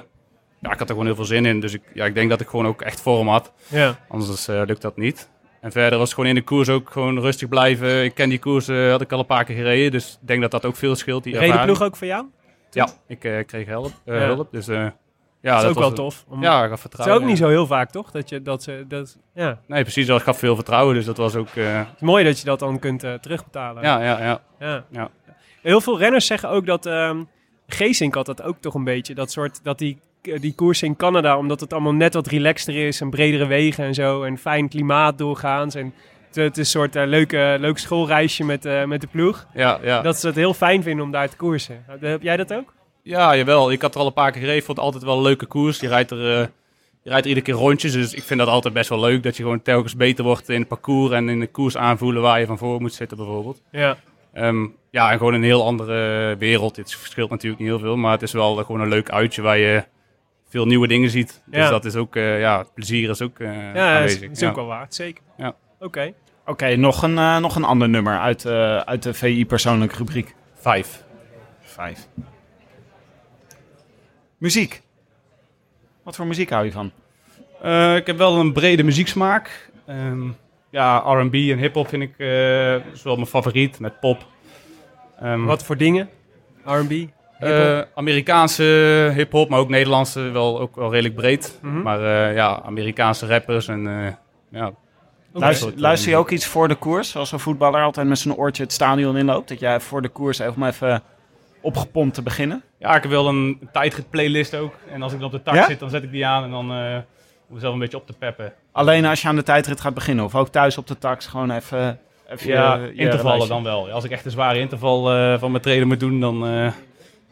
ja, ik had er gewoon heel veel zin in. Dus ik, ja, ik denk dat ik gewoon ook echt vorm had. Ja. Anders eh, lukt dat niet. En verder was het gewoon in de koers ook gewoon rustig blijven. Ik ken die koers, eh, had ik al een paar keer gereden. Dus ik denk dat dat ook veel scheelt, die Reed de ervaring. ploeg ook voor jou? Ja, ik eh, kreeg help, eh, Ja. hulp. Dus eh, ja, dat is ook was wel een- tof. Om- Ja, ik gaf Het is vertrouwen. ook niet zo heel vaak, toch? Dat je dat ze dat ja. Nee, precies. Ik gaf veel vertrouwen. Dus dat was ook... eh, Het is mooi dat je dat dan kunt terugbetalen. ja, ja, ja. Ja. Ja. Heel veel renners zeggen ook dat ehm Geesink had dat ook toch een beetje. Dat soort dat die die koers in Canada, omdat het allemaal net wat relaxter is en bredere wegen en zo en fijn klimaat doorgaans en het, is een soort eh, leuke, leuk schoolreisje met, eh, met de ploeg. ja, ja. Dat ze het heel fijn vinden om daar te koersen. Heb jij dat ook? Ja, jawel. Ik had er al een paar keer gereden. Vond het altijd wel een leuke koers. Je rijdt er, eh, je rijdt er iedere keer rondjes. Dus ik vind dat altijd best wel leuk. Dat je gewoon telkens beter wordt in het parcours en in de koers aanvoelen waar je van voor moet zitten bijvoorbeeld. Ja. Ehm, ja, en gewoon een heel andere wereld. Het verschilt natuurlijk niet heel veel. Maar het is wel gewoon een leuk uitje waar je veel nieuwe dingen ziet. Dus Ja. dat is ook, eh, ja, het plezier is ook eh Ja, dat is, aanwezig. is ja. ook wel waard, zeker. Ja. Oké. Oké, nog, een, eh, nog een ander nummer uit, eh, uit de VI persoonlijke rubriek. Vijf. Vijf. Muziek. Wat voor muziek hou je van? Eh, ik heb wel een brede muzieksmaak. Ehm, ja, R&B en hip-hop vind ik eh, is wel mijn favoriet, met pop. Ehm, Wat voor dingen? R&B? Eh, Amerikaanse hip-hop, maar ook Nederlandse, wel, ook wel redelijk breed. Mhm. Maar eh, ja, Amerikaanse rappers en eh, ja. Luister, luister je ook iets voor de koers? Zoals een voetballer altijd met zijn oortje het stadion inloopt. Dat jij voor de koers even, om even opgepompt te beginnen. Ja, ik heb wel een, tijdrit playlist ook. En als ik dan op de tak Ja? zit, dan zet ik die aan en dan eh om mezelf een beetje op te peppen. Alleen als je aan de tijdrit gaat beginnen. Of ook thuis op de tax gewoon even... even Ja, je- je intervallen dan wel. Als ik echt een zware interval eh, van mijn treden moet doen, dan, eh,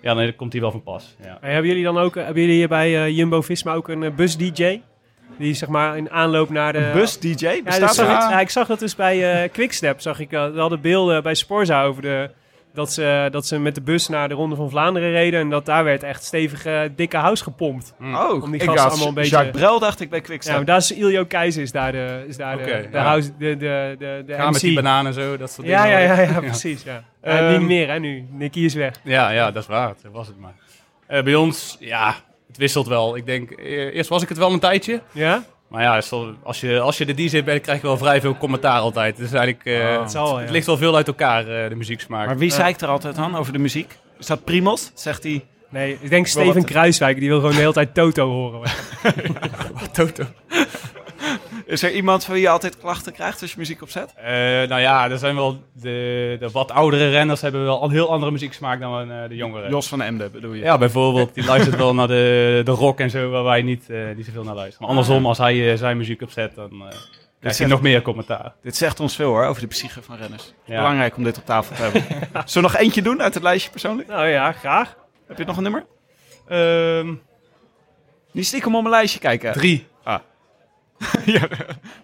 ja, dan komt die wel van pas. Ja. En hebben jullie dan ook, hebben jullie hier bij eh, Jumbo-Visma ook een eh, bus-dj? Die zeg maar in aanloop naar de... Een bus-dj? Ja, Bestaat dat zag ik, ja, ik zag dat dus bij eh Quickstep. Zag ik, eh, we hadden beelden bij Sporza over de, dat ze, dat ze met de bus naar de Ronde van Vlaanderen reden. En dat daar werd echt stevig eh, dikke house gepompt. Oh, Om die ik gasten dacht allemaal een beetje- Jacques Brel dacht ik bij Ja, Quickstep. maar daar is Iljo Keizer is daar de, is daar de, de, ja. house, de, de, de, de Gaan met die bananen en zo, dat soort Ja, dingen. ja, ja, ja, [laughs] Ja. precies. Ja. Ja, Ehm, niet meer hè nu. Nicky is weg. Ja, ja, dat is waar. Dat was het maar. Eh, bij ons, ja, het wisselt wel. Ik denk, eh, eerst was ik het wel een tijdje. Ja? Maar ja, als je, als je die zit bent, krijg je wel vrij veel commentaar altijd. Dus eigenlijk, eh, Het zal wel, het ja. ligt wel veel uit elkaar, eh, de muzieksmaak. Maar wie zeikt er altijd aan over de muziek? Is dat Primos? Zegt hij... Nee, ik denk Steven wat- Kruiswijk. Die wil gewoon de hele tijd Toto horen. [laughs] [laughs] Toto. [laughs] Is er iemand van wie je altijd klachten krijgt als je muziek opzet? Eh, nou ja, er zijn wel de, de wat oudere renners hebben wel een heel andere muzieksmaak dan eh, de jongeren. Jos van Emden bedoel je? Ja, bijvoorbeeld. Die luistert wel naar de, de rock en zo, waar wij niet, eh niet zoveel naar luisteren. Maar andersom, als hij zijn muziek opzet, dan eh krijgt hij zegt- nog meer commentaar. Dit zegt ons veel hoor, over de psyche van renners. Ja. Belangrijk om dit op tafel te hebben. [laughs] Zullen we nog eentje doen uit het lijstje persoonlijk? nou ja, graag. Heb je nog een nummer? Ehm, Niet stiekem op mijn lijstje kijken. drie. [laughs] ja,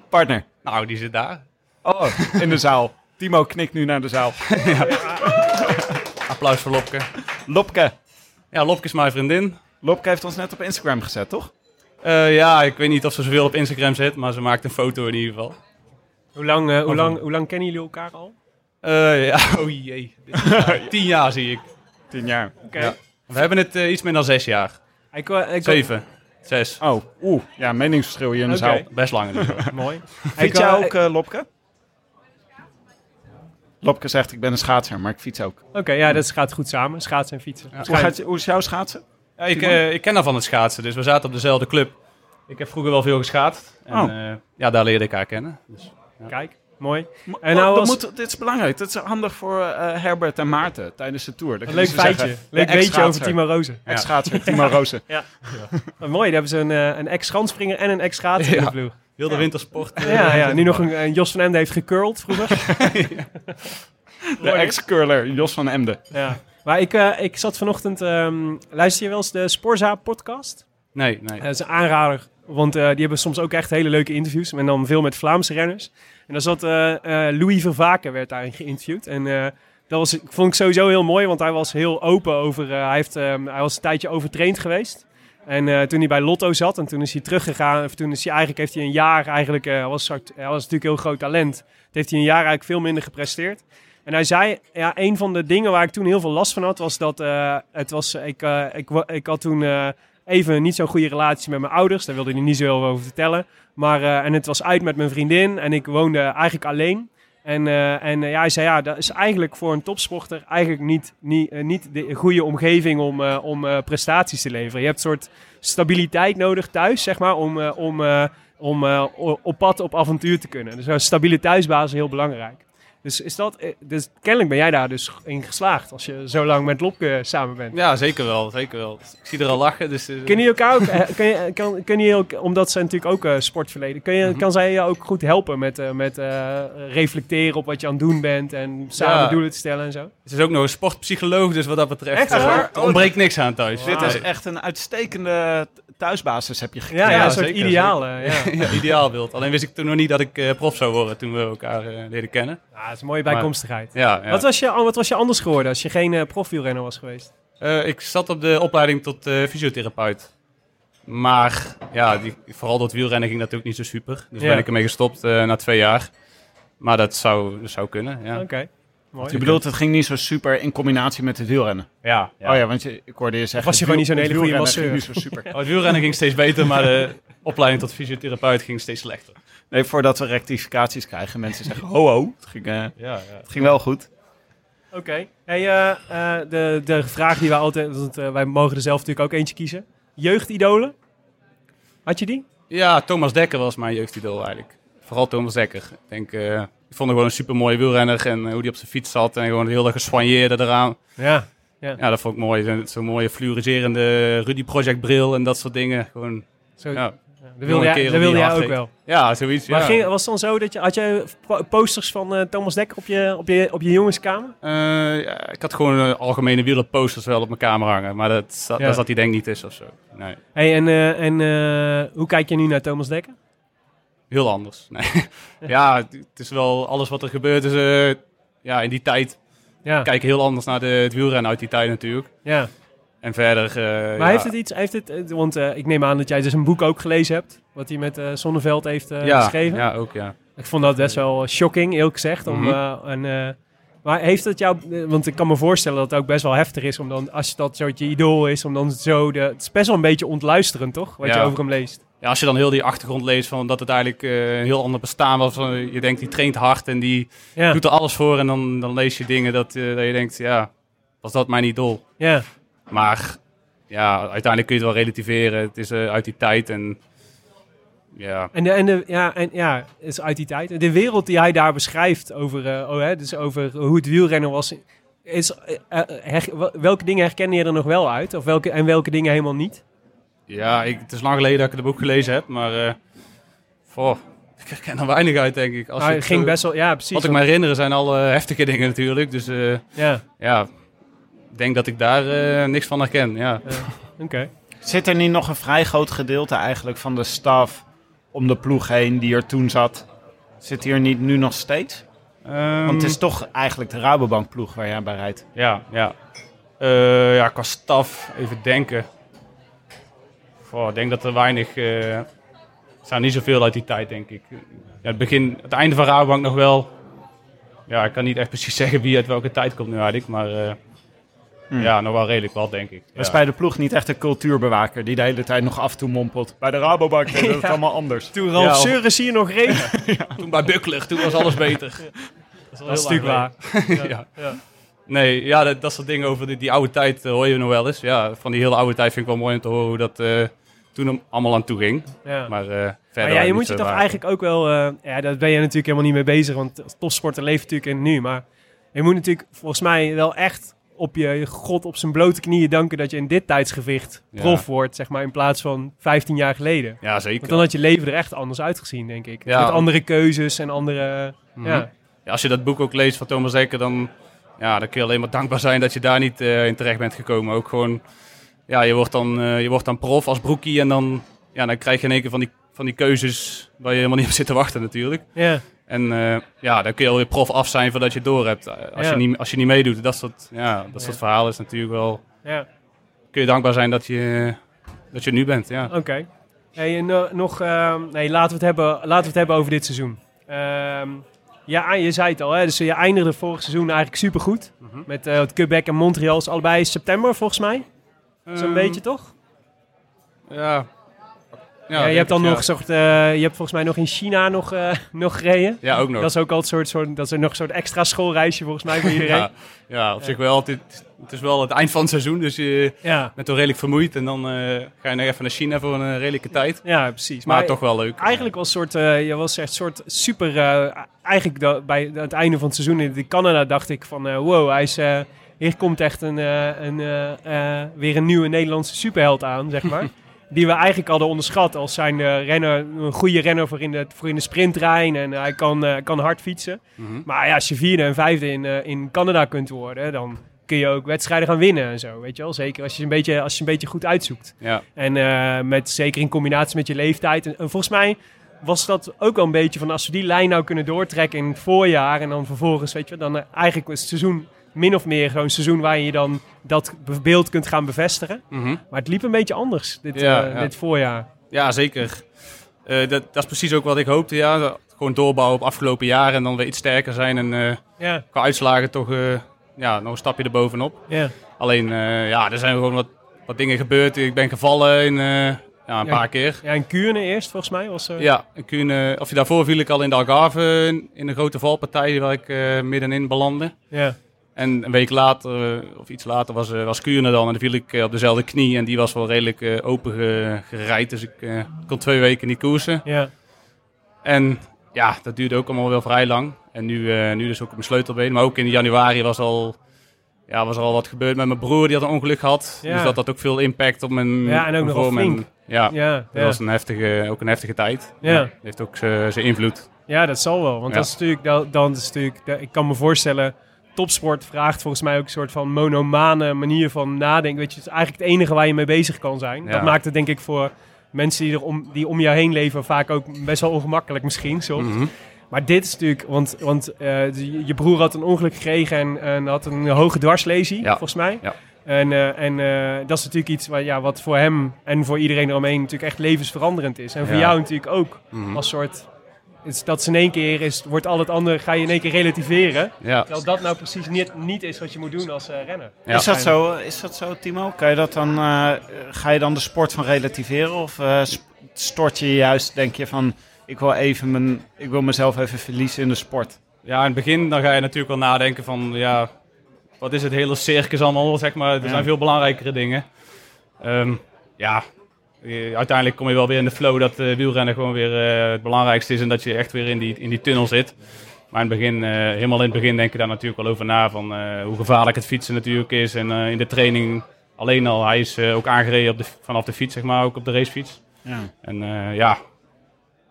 partner. Nou, die zit daar. Oh, in de zaal. Timo knikt nu naar de zaal. [laughs] Applaus voor Lopke. Lopke. Ja, Lopke is mijn vriendin. Lopke heeft ons net op Instagram gezet, toch? Eh, ja, ik weet niet of ze zoveel op Instagram zit, maar ze maakt een foto in ieder geval. Hoe lang, eh, hoe lang, hoe lang kennen jullie elkaar al? Eh, ja, [laughs] oh jee. Tien jaar zie ik. Tien jaar. Oké. Ja. We hebben het iets meer dan zes jaar. Ik, ik, Zeven. Zes. Oh, oeh. Ja, meningsverschil hier in de Oké. zaal. Best lang in ieder geval. [laughs] Mooi. Fiets Ik, jij eh, ook, eh, Lopke? Lopke zegt, ik ben een schaatser, maar ik fiets ook. Oké, ja, dat gaat goed samen. Schaatsen en fietsen. Hoe, gaat, je- hoe is jouw schaatsen? Ja, ik, eh, ik ken haar van het schaatsen, dus we zaten op dezelfde club. Ik heb vroeger wel veel geschaatst. En Oh. eh, ja, daar leerde ik haar kennen. Dus, Kijk, mooi. En En nou was- dit is belangrijk. Dit is handig voor eh, Herbert en Maarten tijdens de tour. Een leuk feitje. zeggen, leuk de weetje over. Timo Rozen. Ex-schaatser, Timo Rozen. [laughs] Oh, mooi, daar hebben ze een, eh, een ex-schanspringer en een ex-schaatser in Ja. de ploeg. wilde wintersport. eh, Ja, ja, nu [laughs] nog een, een Jos van Emden heeft gecurled vroeger. [laughs] De ex-curler, Jos van Emden. Ja. Maar ik, eh, ik zat vanochtend... ehm, luister je wel eens de Sporza podcast? Nee, nee. Dat is een aanrader, want eh, die hebben soms ook echt hele leuke interviews. En dan veel met Vlaamse renners. En dan zat eh, eh, Louis Vervaken werd daarin geïnterviewd. En eh, dat was, vond ik sowieso heel mooi, want hij was heel open over... hij, heeft, ehm, hij was een tijdje overtraind geweest. En toen hij bij Lotto zat en toen is hij teruggegaan. Of toen is hij eigenlijk, heeft hij een jaar eigenlijk... was, hij was natuurlijk heel groot talent. Heeft hij een jaar eigenlijk veel minder gepresteerd. En hij zei, ja, een van de dingen waar ik toen heel veel last van had, was dat het was, ik, ik, ik had toen even niet zo'n goede relatie met mijn ouders. Daar wilde hij niet zo heel veel over vertellen. Maar, eh, en het was uit met mijn vriendin en ik woonde eigenlijk alleen. En, eh, en eh, ja, hij zei, ja, dat is eigenlijk voor een topsporter eigenlijk niet, niet, niet de goede omgeving om, om prestaties te leveren. Je hebt een soort stabiliteit nodig thuis, zeg maar, om, om, om op pad op avontuur te kunnen. Dus een stabiliteitsbasis is heel belangrijk. Dus, is dat, eh, dus kennelijk ben jij daar dus in geslaagd als je zo lang met Lopke samen bent. Ja, zeker wel. Zeker wel. Ik zie er al lachen. Dus, Kun je elkaar ook, eh, kun je, kan, kun je ook, omdat ze natuurlijk ook eh, sportverleden, kun je, Mhm. kan zij je ook goed helpen met, eh, met eh, reflecteren op wat je aan het doen bent en samen Ja. doelen te stellen en zo? Het is ook nog een sportpsycholoog, dus wat dat betreft Echt waar? er ontbreekt niks aan thuis. Dit is echt een uitstekende thuisbasis heb je gekregen. Ja, ja, een soort zeker, [laughs] ideaal. ja. ja, ideaalbeeld. Alleen wist ik toen nog niet dat ik eh, prof zou worden toen we elkaar eh, leren kennen. Ja, dat is een mooie bijkomstigheid. Ja, ja. Wat, was je, wat was je anders geworden als je geen eh profielrenner was geweest? Eh, ik zat op de opleiding tot eh, fysiotherapeut. Maar ja, die, vooral dat wielrennen ging natuurlijk niet zo super. Dus Ja. ben ik ermee gestopt eh, na twee jaar. Maar dat zou, dat zou kunnen, ja. Oké, mooi. Je bedoelt, het ging niet zo super in combinatie met het wielrennen. Ja, ja. Oh ja, want je, ik hoorde je zeggen... was je gewoon niet zo'n hele goede wielrennen ging masseur? niet zo super. [laughs] Oh, het wielrennen ging steeds beter, maar de opleiding tot fysiotherapeut ging steeds slechter. Nee, voordat we rectificaties krijgen. Mensen zeggen, ho ho, het ging, eh, Ja, ja. het ging wel goed. Oké. Hey, eh, eh, de, de vraag die wij altijd... Want, wij mogen er zelf natuurlijk ook eentje kiezen. Jeugdidolen? Had je die? ja, Thomas Dekker was mijn jeugdidool eigenlijk. Vooral Thomas Dekker. Ik denk, eh, ik vond hem gewoon een super mooie wielrenner en hoe hij op zijn fiets zat en gewoon heel erg geswanjeerde eraan. Ja. Ja, dat vond ik mooi. Zo'n zo'n mooie fluoriserende Rudy Project bril en dat soort dingen. Gewoon, Zo, ja, dat wilde jij, dat wilde jij ook wel. ja zoiets. Maar ja. ging, was het dan zo dat je... Had je po- posters van eh, Thomas Dekker op je, op je, op je jongenskamer? Ja, ik had gewoon eh, algemene wielerposters wel op mijn kamer hangen, maar dat, zat- Ja. daar zat hij denk ik niet tussen of zo. Nee, Hey, en en hoe kijk je nu naar Thomas Dekker? heel anders. [laughs] Nee. ja, het is wel alles wat er gebeurd is. ja, in die tijd Ja, kijken heel anders naar de, het wielrennen uit die tijd natuurlijk. ja. En verder... eh, Maar ja, heeft het iets, heeft het, eh, want eh, ik neem aan dat jij dus een boek ook gelezen hebt, wat hij met Zonneveld heeft ja, geschreven. Ja, ook ja. Ik vond dat best wel shocking, eerlijk gezegd. Om, Mhm. en, maar heeft het jou, want ik kan me voorstellen dat het ook best wel heftig is, om dan, als dat zo je idool is, om dan zo de, het is best wel een beetje ontluisterend, toch? Wat Ja. je over hem leest. ja, als je dan heel die achtergrond leest van dat het eigenlijk een heel ander bestaan was. Van, je denkt, die traint hard en die Ja, doet er alles voor. En dan, dan lees je dingen dat, dat je denkt, ja, was dat mijn idool? ja, Maar ja, uiteindelijk kun je het wel relativeren. Het is eh, uit die tijd en ja, En, de, en, de, ja, en ja, is uit die tijd. De wereld die hij daar beschrijft over, eh, oh, hè, dus over hoe het wielrennen was, is, eh, her- welke dingen herkende je er nog wel uit? Of welke, en welke dingen helemaal niet? ja ik, het is lang geleden dat ik het boek gelezen heb, maar goh, ik herken er weinig uit denk ik. Als het ging zo- best wel, ja, precies. Wat ik me herinner zijn alle heftige dingen natuurlijk. Dus Ja, ja, denk dat ik daar eh, niks van herken. Ja. oké. Zit er niet nog een vrij groot gedeelte eigenlijk van de staf om de ploeg heen die er toen zat? Zit hier niet nu nog steeds? Want het is toch eigenlijk de Rabobank ploeg waar jij bij rijdt. Ja, ja. Eh, ja, qua staf, even denken. Goh, ik denk dat er weinig... eh er zijn niet zoveel uit die tijd, denk ik. Ja, het, begin, het einde van Rabobank nog wel. Ja, ik kan niet echt precies [laughs] zeggen wie uit welke tijd komt nu eigenlijk. Maar Hmm. ja, nog wel redelijk wat, denk ik. Dat is Ja. bij de ploeg niet echt een cultuurbewaker die de hele tijd nog af en toe mompelt. Bij de Rabobank [laughs] is het Ja. allemaal anders. Toen Ja, Ralf of- Seurens hier nog [laughs] reed. Toen bij Buckler, toen was alles beter. Dat is, Dat is heel natuurlijk waar. [laughs] ja. Nee, ja, dat, dat soort dingen over die, die oude tijd eh, hoor je nog wel eens. Ja, van die hele oude tijd vind ik wel mooi om te horen hoe dat eh, toen hem allemaal aan toe ging. Ja. Maar, eh, verder Maar ja, je moet je toch waar. eigenlijk ook wel... eh, ja, daar ben je natuurlijk helemaal niet mee bezig, want als topsporter leeft natuurlijk in nu. Maar je moet natuurlijk volgens mij wel echt op je god op zijn blote knieën danken dat je in dit tijdsgewicht Ja. prof wordt, zeg maar, in plaats van 15 jaar geleden. Ja, zeker. Want dan had je leven er echt anders uitgezien, denk ik. Ja. Met andere keuzes en andere... Mhm. Ja, Ja, als je dat boek ook leest van Thomas Dekker, dan, ja, dan kun je alleen maar dankbaar zijn dat je daar niet eh, in terecht bent gekomen. Ook gewoon, ja, je wordt dan, eh, je wordt dan prof als broekie en dan, ja, dan krijg je in één keer van die, van die keuzes waar je helemaal niet op zit te wachten natuurlijk. ja, En eh, ja, dan kun je alweer prof af zijn voordat je het door hebt. Als, Ja. je niet, als je niet meedoet, dat soort, ja, dat soort Ja. verhalen is natuurlijk wel... ja. Kun je dankbaar zijn dat je, dat je nu bent, ja. Oké. Hey, en, eh, nog, ehm, nee, laten we, het hebben, laten we het hebben over dit seizoen. Ehm, ja, je zei het al, hè, dus je eindigde vorig seizoen eigenlijk supergoed. Mhm. Met eh, het Quebec en Montreal allebei september volgens mij. Zo'n Ehm, beetje toch? Ja. Ja, je hebt dan het, nog soort, eh, je hebt volgens mij nog in China nog, eh, [laughs] nog gereden. Ja, ook nog. Dat is ook altijd een soort, soort, dat is nog een soort extra schoolreisje volgens mij voor [laughs] iedereen. ja, ja, op zich wel. Het, het is wel het eind van het seizoen, dus je ja. bent toch redelijk vermoeid. En dan eh, ga je nog even naar China voor een redelijke tijd. Ja, precies. Maar, toch wel leuk. Eigenlijk was soort, je was echt soort super. eigenlijk bij het einde van het seizoen in Canada dacht ik van wow, hij is, hier komt echt een, een, eh, weer een nieuwe Nederlandse superheld aan, zeg maar. [laughs] Die we eigenlijk hadden onderschat als zijn eh, renner, een goede renner voor in de, voor in de sprinttrein. En hij kan, eh, kan hard fietsen. Mhm. Maar ja, als je vierde en vijfde in, eh, in Canada kunt worden, dan kun je ook wedstrijden gaan winnen en zo. Weet je wel? Zeker als je een beetje, als je een beetje goed uitzoekt. Ja. En met, zeker in combinatie met je leeftijd. En, en volgens mij was dat ook wel een beetje van als we die lijn nou kunnen doortrekken in het voorjaar. En dan vervolgens, weet je, wel, dan eigenlijk het seizoen min of meer gewoon een seizoen waar je dan dat be- beeld kunt gaan bevestigen. Mhm. Maar het liep een beetje anders dit, Ja, eh, ja. dit voorjaar. ja, zeker. Eh, dat, dat is precies ook wat ik hoopte. Ja. Gewoon doorbouwen op afgelopen jaren en dan weer iets sterker zijn. En Ja, qua uitslagen toch ja, nog een stapje erbovenop. ja, Alleen, ja, er zijn gewoon wat, wat dingen gebeurd. Ik ben gevallen in, ja, een Ja. paar keer. ja. En Kuurne eerst volgens mij was Ja, en Kuhn, eh, of je daarvoor viel ik al in de Algarve in, in een grote valpartij waar ik eh, middenin belandde. ja. En een week later, eh, of iets later, was, eh, was Kuurne dan. En dan viel ik eh, op dezelfde knie en die was wel redelijk open ge- gereid. Dus ik kon twee weken niet koersen. ja. En ja, dat duurde ook allemaal wel vrij lang. En nu, nu dus ook op mijn sleutelbeen. Maar ook in januari was, al, ja, was er al wat gebeurd met mijn broer. Die had een ongeluk gehad. Ja. Dus dat had ook veel impact op mijn Ja, en ook nogal. En flink. Ja, Ja, dat ja. was een heftige, ook een heftige tijd. Ja. Dat heeft ook zijn invloed. Ja, dat zal wel. Want dat is natuurlijk, dat, dan is natuurlijk, ik kan me voorstellen, topsport vraagt volgens mij ook een soort van monomane manier van nadenken. Weet je, het is eigenlijk het enige waar je mee bezig kan zijn. Ja. Dat maakt het denk ik voor mensen die, er om, die om jou heen leven vaak ook best wel ongemakkelijk misschien soms. Mhm. Maar dit is natuurlijk, want, want eh, je, broer had een ongeluk gekregen en, en had een hoge dwarslesie, Ja. volgens mij. Ja. En, eh, en eh, dat is natuurlijk iets waar, ja, wat voor hem en voor iedereen eromheen natuurlijk echt levensveranderend is. En voor jou natuurlijk ook Mhm. als soort, is, dat is in één keer, is, wordt al het andere, ga je in één keer relativeren. Ja. Terwijl dat nou precies niet, niet is wat je moet doen als eh, renner. Ja. Is, dat zo, is dat zo, Timo? Kan je dat dan, eh, ga je dan de sport van relativeren? Of eh, stort je juist, denk je van, ik wil, even mijn, ik wil mezelf even verliezen in de sport? Ja, in het begin dan ga je natuurlijk wel nadenken van, ja, wat is het hele circus allemaal, zeg maar. Er Ja. zijn veel belangrijkere dingen. Ehm, ja, uiteindelijk kom je wel weer in de flow dat eh, wielrennen gewoon weer eh, het belangrijkste is en dat je echt weer in die, in die tunnel zit. Maar in het begin, eh, helemaal in het begin denk je daar natuurlijk wel over na van eh, hoe gevaarlijk het fietsen natuurlijk is. En eh, in de training alleen al, hij is eh, ook aangereden op de, vanaf de fiets, zeg maar, ook op de racefiets. Ja. En eh, ja,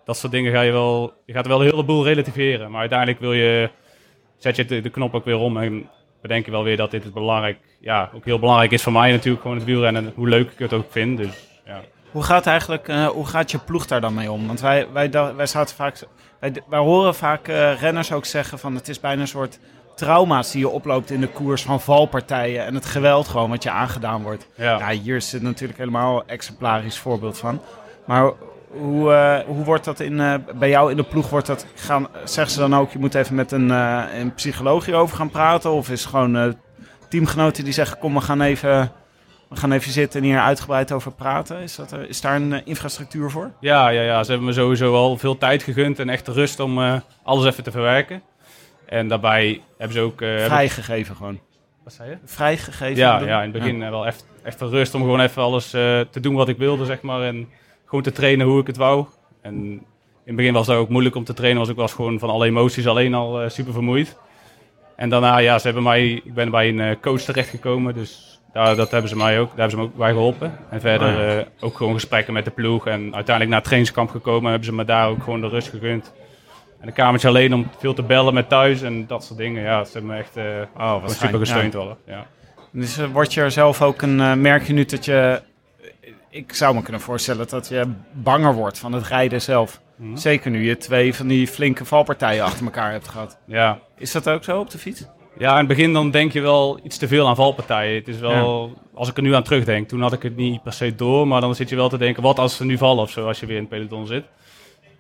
dat soort dingen ga je wel. Je gaat wel een heleboel relativeren. Maar uiteindelijk wil je. Zet je de, de knop ook weer om en bedenk je wel weer dat dit het belangrijk. Ja, ook heel belangrijk is voor mij natuurlijk gewoon het wielrennen. Hoe leuk ik het ook vind. Dus ja. Hoe gaat eigenlijk, eh, hoe gaat je ploeg daar dan mee om? Want wij, wij, wij, zaten vaak, wij, wij horen vaak eh, renners ook zeggen van het is bijna een soort trauma's die je oploopt in de koers van valpartijen en het geweld gewoon wat je aangedaan wordt. Ja. Ja, hier het natuurlijk helemaal een exemplarisch voorbeeld van. Maar hoe, eh, hoe wordt dat in, bij jou in de ploeg? Wordt dat, gaan, zeggen ze dan ook, je moet even met een, eh, een psycholoog hierover gaan praten? Of is het gewoon teamgenoten die zeggen, kom we gaan even... We gaan even zitten en hier uitgebreid over praten. Is, dat, er- is daar een eh, infrastructuur voor? Ja, ja, ja, ze hebben me sowieso al veel tijd gegund en echt de rust om eh, alles even te verwerken. En daarbij hebben ze ook. hebben- Vrijgegeven gewoon. Wat zei je? Vrijgegeven? Ja, ja, in het begin wel echt, echt de rust om gewoon even alles te doen wat ik wilde, zeg maar. En gewoon te trainen hoe ik het wou. En in het begin was dat ook moeilijk om te trainen, was ik was gewoon van alle emoties alleen al super vermoeid. En daarna, ja, ze hebben mij, ik ben bij een coach terechtgekomen, dus daar, dat hebben ze mij ook, daar hebben ze me ook bij geholpen. En verder Ah, ja. eh, ook gewoon gesprekken met de ploeg en uiteindelijk naar het trainingskamp gekomen, hebben ze me daar ook gewoon de rust gegund. En een kamertje alleen om veel te bellen met thuis en dat soort dingen. Ja, ze hebben me echt eh, Oh, wat super gesteund ja. wel. Ja. Dus eh, word je er zelf ook een... merk je nu dat je... Ik zou me kunnen voorstellen dat je banger wordt van het rijden zelf. Mhm. Zeker nu je twee van die flinke valpartijen achter elkaar hebt gehad. ja. Is dat ook zo op de fiets? Ja, in het begin dan denk je wel iets te veel aan valpartijen. Het is wel, als ik er nu aan terugdenk, toen had ik het niet per se door, maar dan zit je wel te denken, wat als ze nu vallen of zo, als je weer in het peloton zit.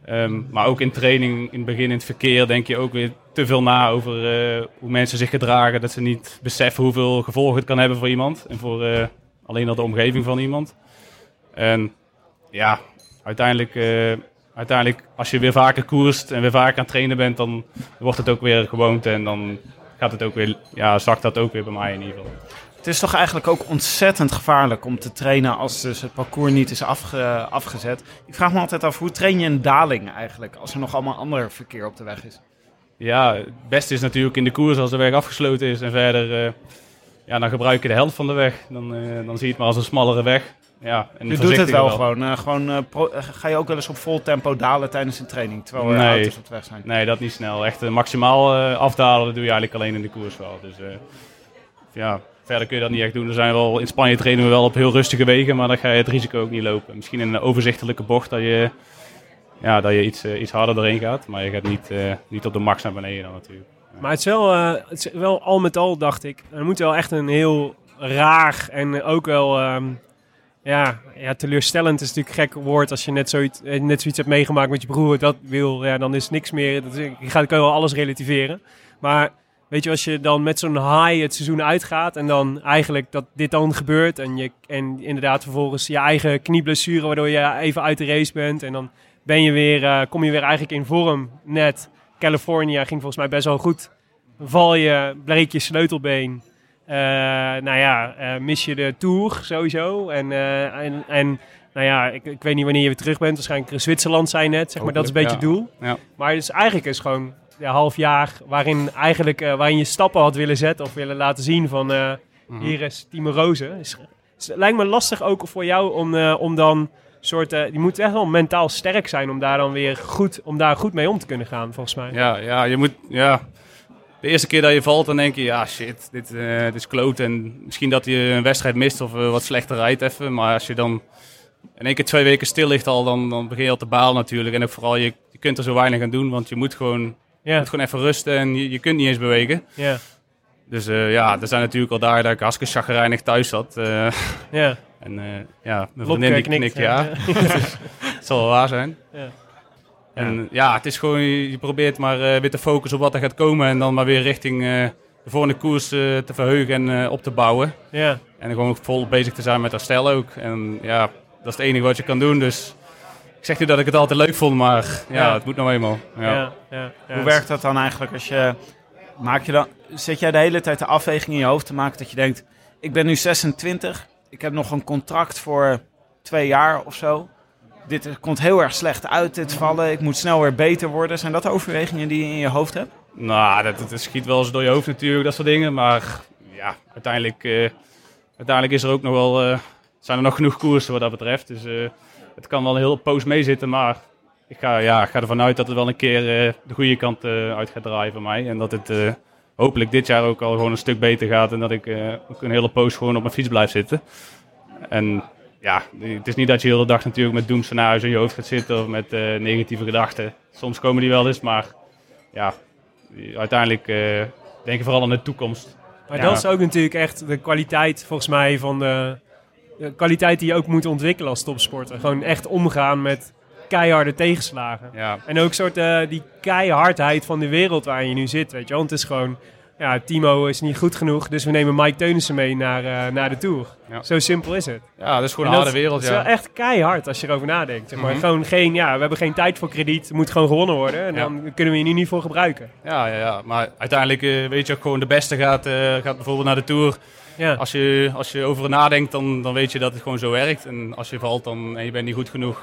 Ehm, maar ook in training, in het begin in het verkeer, denk je ook weer te veel na over eh, hoe mensen zich gedragen. Dat ze niet beseffen hoeveel gevolgen het kan hebben voor iemand en voor eh, alleen al de omgeving van iemand. En ja, uiteindelijk, eh, uiteindelijk als je weer vaker koerst en weer vaker aan het trainen bent, dan wordt het ook weer gewoonte en dan gaat het ook weer, ja, zakt dat ook weer bij mij in ieder geval. Het is toch eigenlijk ook ontzettend gevaarlijk om te trainen als dus het parcours niet is afge- afgezet. Ik vraag me altijd af, hoe train je een daling eigenlijk als er nog allemaal ander verkeer op de weg is? Ja, het beste is natuurlijk in de koers als de weg afgesloten is en verder, eh, ja, dan gebruik je de helft van de weg. Dan, eh, dan zie je het maar als een smallere weg. Ja, en Je doet het wel, voorzichtiger gewoon. eh, gewoon eh, pro- eh, ga je ook wel eens op vol tempo dalen tijdens een training, terwijl er Nee. auto's op de weg zijn? Nee, dat niet snel. Echt maximaal eh, afdalen, dat doe je eigenlijk alleen in de koers wel. Dus eh, ja, verder kun je dat niet echt doen. Er zijn wel, in Spanje trainen we wel op heel rustige wegen, maar dan ga je het risico ook niet lopen. Misschien in een overzichtelijke bocht dat je, ja, dat je iets, iets harder doorheen gaat, maar je gaat niet, eh, niet op de max naar beneden dan natuurlijk. Maar het is wel, eh, het is wel al met al, dacht ik. Er moet wel echt een heel raar en ook wel. ehm, ja, ja, teleurstellend is natuurlijk een gek woord als je net zoiets, eh, net hebt meegemaakt met je broer. Dat wil, ja, dan is niks meer. Dat, je gaat, wel alles relativeren. Maar weet je, als je dan met zo'n high het seizoen uitgaat en dan eigenlijk dat dit dan gebeurt en, je, en inderdaad vervolgens je eigen knieblessure waardoor je even uit de race bent en dan ben je weer, eh, kom je weer eigenlijk in vorm net. California ging volgens mij best wel goed. Val je, breek je sleutelbeen. Eh, nou ja, eh, mis je de Tour sowieso. En, eh, en, en nou ja, ik, ik weet niet wanneer je weer terug bent. Waarschijnlijk Zwitserland zei net, zeg maar. Dat is een beetje het doel. Ja. Maar het is eigenlijk is gewoon ja, half jaar waarin, eigenlijk, waarin je stappen had willen zetten. Of willen laten zien van Mhm. hier is Timo Rozen. Het lijkt me lastig ook voor jou om, om dan soort... je moet echt wel mentaal sterk zijn om daar dan weer goed, om daar goed mee om te kunnen gaan, volgens mij. Ja, ja, je moet, ja. De eerste keer dat je valt, dan denk je, ja shit, dit, eh, dit is kloot. En misschien dat je een wedstrijd mist of eh, wat slechter rijdt even. Maar als je dan in één keer twee weken stil ligt al, dan, dan begin je al te balen natuurlijk. En ook vooral je, je kunt er zo weinig aan doen, want je moet gewoon, moet gewoon even rusten en je, je kunt niet eens bewegen. ja, Dus eh, ja, er zijn natuurlijk al dagen dat ik hartstikke chagrijnig thuis zat. ja. en eh, ja, mijn Lopke vriendin die knikt, knikt ja. Het [laughs] zal wel waar zijn. Ja. En ja, het is gewoon, je je probeert maar eh, weer te focussen op wat er gaat komen. En dan maar weer richting eh, de volgende koers eh, te verheugen en eh, op te bouwen. ja. En gewoon vol bezig te zijn met herstel ook. En ja, dat is het enige wat je kan doen. Dus ik zeg niet dat ik het altijd leuk vond, maar ja, Ja. het moet nou eenmaal. Ja. Ja, ja, ja. Hoe werkt dat dan eigenlijk als je... Maak je dan, zet jij de hele tijd de afweging in je hoofd te maken dat je denkt... Ik ben nu 26, ik heb nog een contract voor twee jaar of zo. Dit komt heel erg slecht uit, dit vallen. Ik moet snel weer beter worden. Zijn dat overwegingen die je in je hoofd hebt? Nou, dat, schiet wel eens door je hoofd natuurlijk, dat soort dingen. Maar ja, uiteindelijk, eh, uiteindelijk is er ook nog wel, eh, zijn er nog genoeg koersen wat dat betreft. Dus eh, het kan wel een hele poos meezitten, maar ik ga, ja, ik ga ervan uit dat het wel een keer de goede kant uit gaat draaien voor mij. En dat het hopelijk dit jaar ook al gewoon een stuk beter gaat en dat ik ook een hele poos gewoon op mijn fiets blijf zitten. En ja, het is niet dat je de hele dag natuurlijk met doemscenario's in je hoofd gaat zitten of met eh, negatieve gedachten. Soms komen die wel eens, maar ja, uiteindelijk eh, denk je vooral aan de toekomst. Maar Ja. dat is ook natuurlijk echt de kwaliteit, volgens mij, van de, de kwaliteit die je ook moet ontwikkelen als topsporter. Gewoon echt omgaan met keiharde tegenslagen. Ja, En ook soort eh, die keihardheid van de wereld waarin je nu zit, weet je wel. Want het is gewoon, ja, Timo is niet goed genoeg, dus we nemen Mike Teunissen mee naar, eh, naar de Tour. Ja. Zo simpel is het. ja dat is gewoon En een harde wereld. is wel echt keihard als je erover nadenkt. Zeg maar. Mhm. Gewoon geen, ja, we hebben geen tijd voor krediet, het moet gewoon gewonnen worden. En Ja. dan kunnen we je nu niet voor gebruiken. Ja, ja, ja, maar uiteindelijk eh, weet je ook gewoon de beste gaat, eh, gaat bijvoorbeeld naar de Tour. Ja, Als je, als je over nadenkt, dan, dan weet je dat het gewoon zo werkt. En als je valt dan, en je bent niet goed genoeg,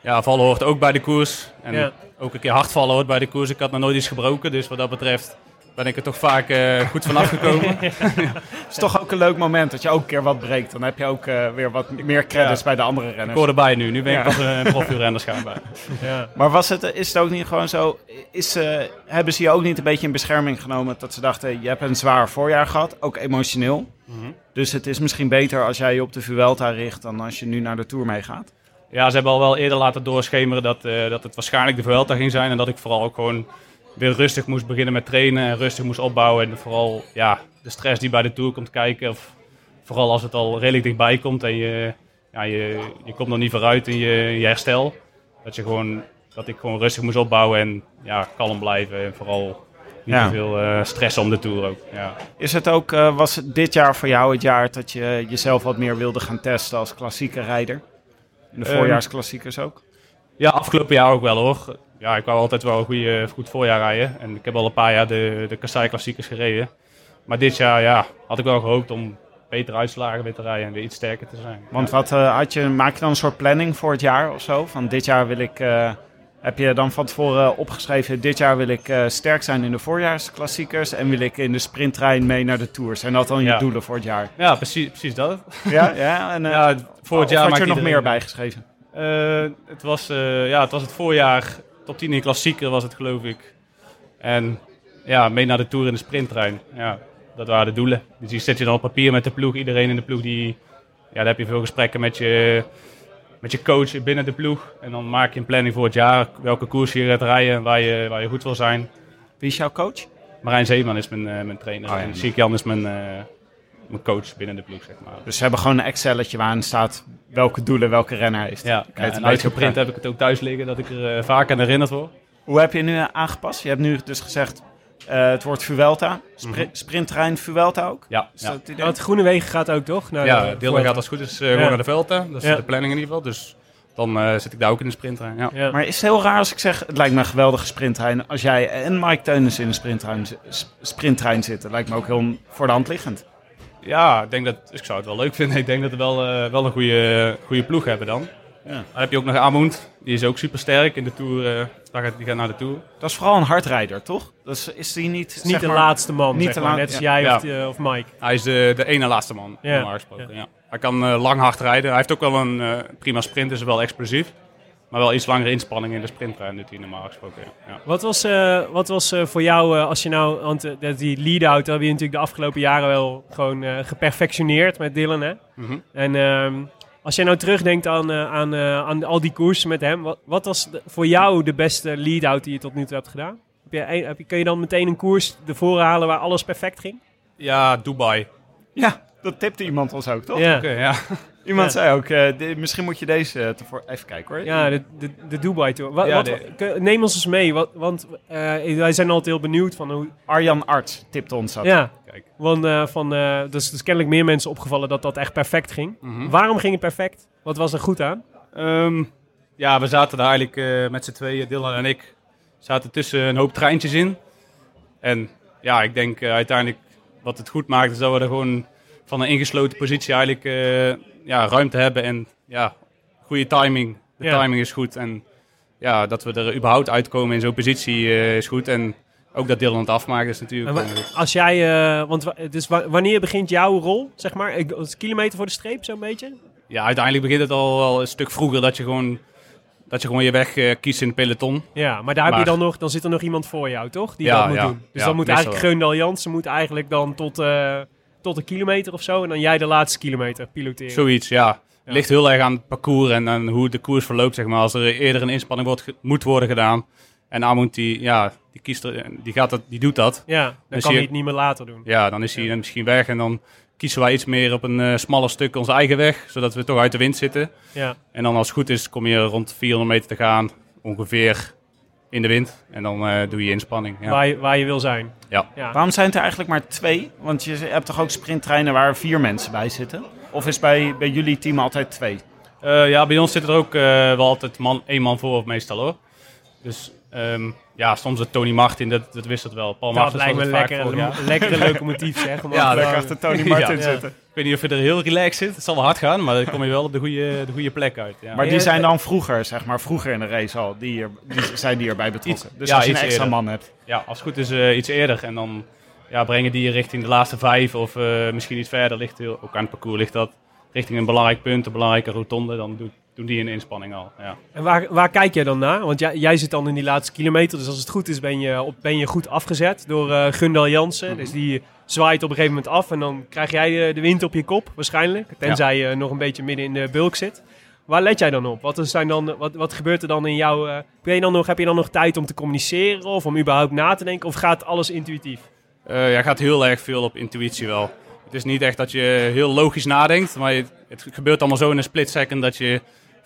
ja, vallen hoort ook bij de koers. En Ja. ook een keer hard vallen hoort bij de koers. Ik had nog nooit iets gebroken, dus wat dat betreft ben ik er toch vaak eh, goed vanaf gekomen. [laughs] Het is toch ook een leuk moment dat je ook een keer wat breekt. Dan heb je ook eh, weer wat meer credits Ja. bij de andere ik renners. hoor erbij nu, nu ben ik Ja. pas een profielrenner schijnbaar. [laughs] ja. Maar was het, is het ook niet gewoon zo? Is, eh, hebben ze je ook niet een beetje in bescherming genomen dat ze dachten: je hebt een zwaar voorjaar gehad, ook emotioneel. Mhm. Dus het is misschien beter als jij je op de Vuelta richt dan als je nu naar de Tour meegaat. Ja, ze hebben al wel eerder laten doorschemeren dat, eh, dat het waarschijnlijk de Vuelta ging zijn. En dat ik vooral ook gewoon weer rustig moest beginnen met trainen en rustig moest opbouwen. En vooral ja, de stress die bij de Tour komt kijken. Of vooral als het al redelijk dichtbij komt en je, ja, je, je komt nog niet vooruit in je, je herstel. Dat, je gewoon, dat ik gewoon rustig moest opbouwen en ja, kalm blijven. En vooral niet Ja. te veel eh, stress om de Tour ook. Ja. Is het ook, eh, was het dit jaar voor jou het jaar dat je jezelf wat meer wilde gaan testen als klassieke rijder? In de Ehm, voorjaarsklassiekers ook? Ja, afgelopen jaar ook wel hoor. Ja, ik wou altijd wel een goede, goed voorjaar rijden. En ik heb al een paar jaar de, de Kassai Klassiekers gereden. Maar dit jaar ja, had ik wel gehoopt om betere uitslagen weer te rijden en weer iets sterker te zijn. Want wat eh, had je, maak je dan een soort planning voor het jaar of zo? Van dit jaar wil ik, eh, heb je dan van tevoren opgeschreven, dit jaar wil ik eh, sterk zijn in de voorjaarsklassiekers en wil ik in de sprinttrein mee naar de Tours. Zijn dat dan je doelen voor het jaar? Ja, precies, precies dat. [laughs] Ja, ja. En, ja, voor het jaar had je er nog meer bij geschreven? Het, was, ja, het was het voorjaar, top 10 in klassieker was het geloof ik. En ja, mee naar de Tour in de sprinttrein. Ja, dat waren de doelen. Dus die zet je dan op papier met de ploeg. Iedereen in de ploeg, die, ja, daar heb je veel gesprekken met je, met je coach binnen de ploeg. En dan maak je een planning voor het jaar. Welke koers je gaat rijden en waar je, waar je goed wil zijn. Wie is jouw coach? Marijn Zeeman is mijn, eh, mijn trainer. Oh, ja. En Siek Jan is mijn, eh, mijn coach binnen de ploeg, zeg maar. Dus ze hebben gewoon een Excelletje waarin staat welke doelen welke renner heeft. Ja, en beetje uitgeprint heb ik het ook thuis liggen, dat ik er eh, vaak aan herinnerd word. Hoe heb je nu aangepast? Je hebt nu dus gezegd, eh, het wordt Vuelta. Mhm. Sprinttrein Vuelta ook? Ja, Is ja. dat het? Ja, Groene Wegen gaat ook toch? Naar Ja, de- voor- gaat als het goed is eh, gewoon Ja. naar de Velta. Dat is Ja. de planning in ieder geval. Dus dan eh, zit ik daar ook in de sprinttrein. Ja. Ja. Maar is het heel raar als ik zeg, het lijkt me een geweldige sprinttrein. Als jij en Mike Teunissen in een sprinttrein, sprinttrein zitten, lijkt me ook heel voor de hand liggend. Ja, ik denk dat ik zou het wel leuk vinden. Ik denk dat we wel, eh, wel een goede, goede ploeg hebben dan. Ja. Dan heb je ook nog Amund. Die is ook super sterk in de Tour. eh, daar gaat, die gaat naar de Tour. Dat is vooral een hardrijder, toch? Dus is die niet, is niet zeg de maar- laatste man, niet de maar, net als ja. jij Ja. of, eh, of Mike. Hij is de, de ene laatste man, Ja. normaal gesproken. Ja. Hij kan eh, lang hard rijden. Hij heeft ook wel een eh, prima sprint, is wel explosief. Maar wel iets langere inspanning in de sprinttrein doet hij normaal gesproken. Ja. Wat was, eh, wat was eh, voor jou, eh, als je nou, want dat die lead-out heb je natuurlijk de afgelopen jaren wel gewoon eh, geperfectioneerd met Dylan, hè? Mhm. En ehm, Als jij nou terugdenkt aan, eh, aan, eh, aan al die koersen met hem, wat, wat was de- voor jou de beste lead-out die je tot nu toe hebt gedaan? Heb je, heb je, kun je dan meteen een koers ervoor halen waar alles perfect ging? Ja, Dubai. Ja, dat tipte iemand ons ook, toch? Ja. Iemand Ja. zei ook, eh, misschien moet je deze eh, tevoor... Even kijken hoor. ja de, de, de Dubai Tour. Wat, Ja, wat- de- kun- neem ons eens mee, wat, want eh, wij zijn altijd heel benieuwd van hoe... Arjan Arts tipte ons dat. Ja, Kijk. want eh, van, eh, dus, dus kennelijk meer mensen opgevallen dat dat echt perfect ging. Mhm. Waarom ging het perfect? Wat was er goed aan? Ehm, ja, we zaten daar eigenlijk eh, met z'n tweeën, Dylan en ik, zaten tussen een hoop treintjes in. En ja, ik denk uiteindelijk wat het goed maakt is dat we er gewoon van een ingesloten positie eigenlijk eh, ja, ruimte hebben. En ja, goede timing. De Ja. timing is goed. En ja, dat we er überhaupt uitkomen in zo'n positie eh, is goed. En ook dat Dylan het afmaakt is natuurlijk... Als jij, eh, want wa- dus wa- wanneer begint jouw rol, zeg maar? Als kilometer voor de streep, zo'n beetje? ja, uiteindelijk begint het al wel een stuk vroeger dat je gewoon, dat je, gewoon je weg eh, kiest in het peloton. Ja, maar daar heb je dan nog, dan zit er nog iemand voor jou, toch? Die Ja, dat moet ja, doen. Dus ja, dan moet eigenlijk Geundal Jansen moet eigenlijk dan tot, tot een kilometer of zo. En dan jij de laatste kilometer piloteren. Zoiets, ja. Ja. Ligt heel erg aan het parcours en aan hoe de koers verloopt, zeg maar. Als er eerder een inspanning wordt, moet worden gedaan. En Amund, die, ja, die, kiest er, die, gaat dat, die doet dat. Ja, dan kan hij het niet meer later doen. Ja, dan is hij misschien weg. En dan kiezen wij iets meer op een eh, smaller stuk onze eigen weg. Zodat we toch uit de wind zitten. Ja. En dan als het goed is, kom je rond 400 meter te gaan. Ongeveer in de wind. En dan eh, doe je inspanning. Ja. Waar, je, waar je wil zijn. Ja. ja. Waarom zijn het er eigenlijk maar twee? Want je hebt toch ook sprinttreinen waar vier mensen bij zitten? Of is bij, bij jullie team altijd twee? Eh, ja, bij ons zit er ook eh, wel altijd man, één man voor, meestal hoor. Dus ehm, ja, soms het Tony Martin, dat, dat wisselt wel. Paul Dat lijkt me het vaak lekkere, locomotief, zeg. Om [laughs] Ja, lekker hangen. Tony [laughs] Martin Ja. zitten. Ik weet niet of je er heel relaxed zit. Het zal wel hard gaan, maar dan kom je wel op de goede, de goede plek uit. Ja. Maar die Ja, zijn dan vroeger, zeg maar, vroeger in de race al. Die, hier, die zijn die erbij betrokken. Iets- dus ja, als je een iets extra eerder. man hebt. ja, als het goed is eh, iets eerder. En dan ja, brengen die je richting de laatste vijf of eh, misschien iets verder. Ligt heel, ook aan het parcours ligt dat. Richting een belangrijk punt, een belangrijke rotonde. Dan doet, doen die een inspanning al. Ja. En waar, waar kijk jij dan naar? Want jij, jij zit dan in die laatste kilometer. Dus als het goed is, ben je, op, ben je goed afgezet door eh Gundal Jansen. Dus die zwaait op een gegeven moment af. En dan krijg jij eh, de wind op je kop, waarschijnlijk. Tenzij je nog een beetje midden in de bulk zit. Waar let jij dan op? Wat, zijn dan, wat, wat gebeurt er dan in jouw... eh, ben je dan nog, heb je dan nog tijd om te communiceren? Of om überhaupt na te denken? Of gaat alles intuïtief? Eh, ja, gaat heel erg veel op intuïtie wel. Het is niet echt dat je heel logisch nadenkt, maar je- het gebeurt allemaal zo in een split second dat je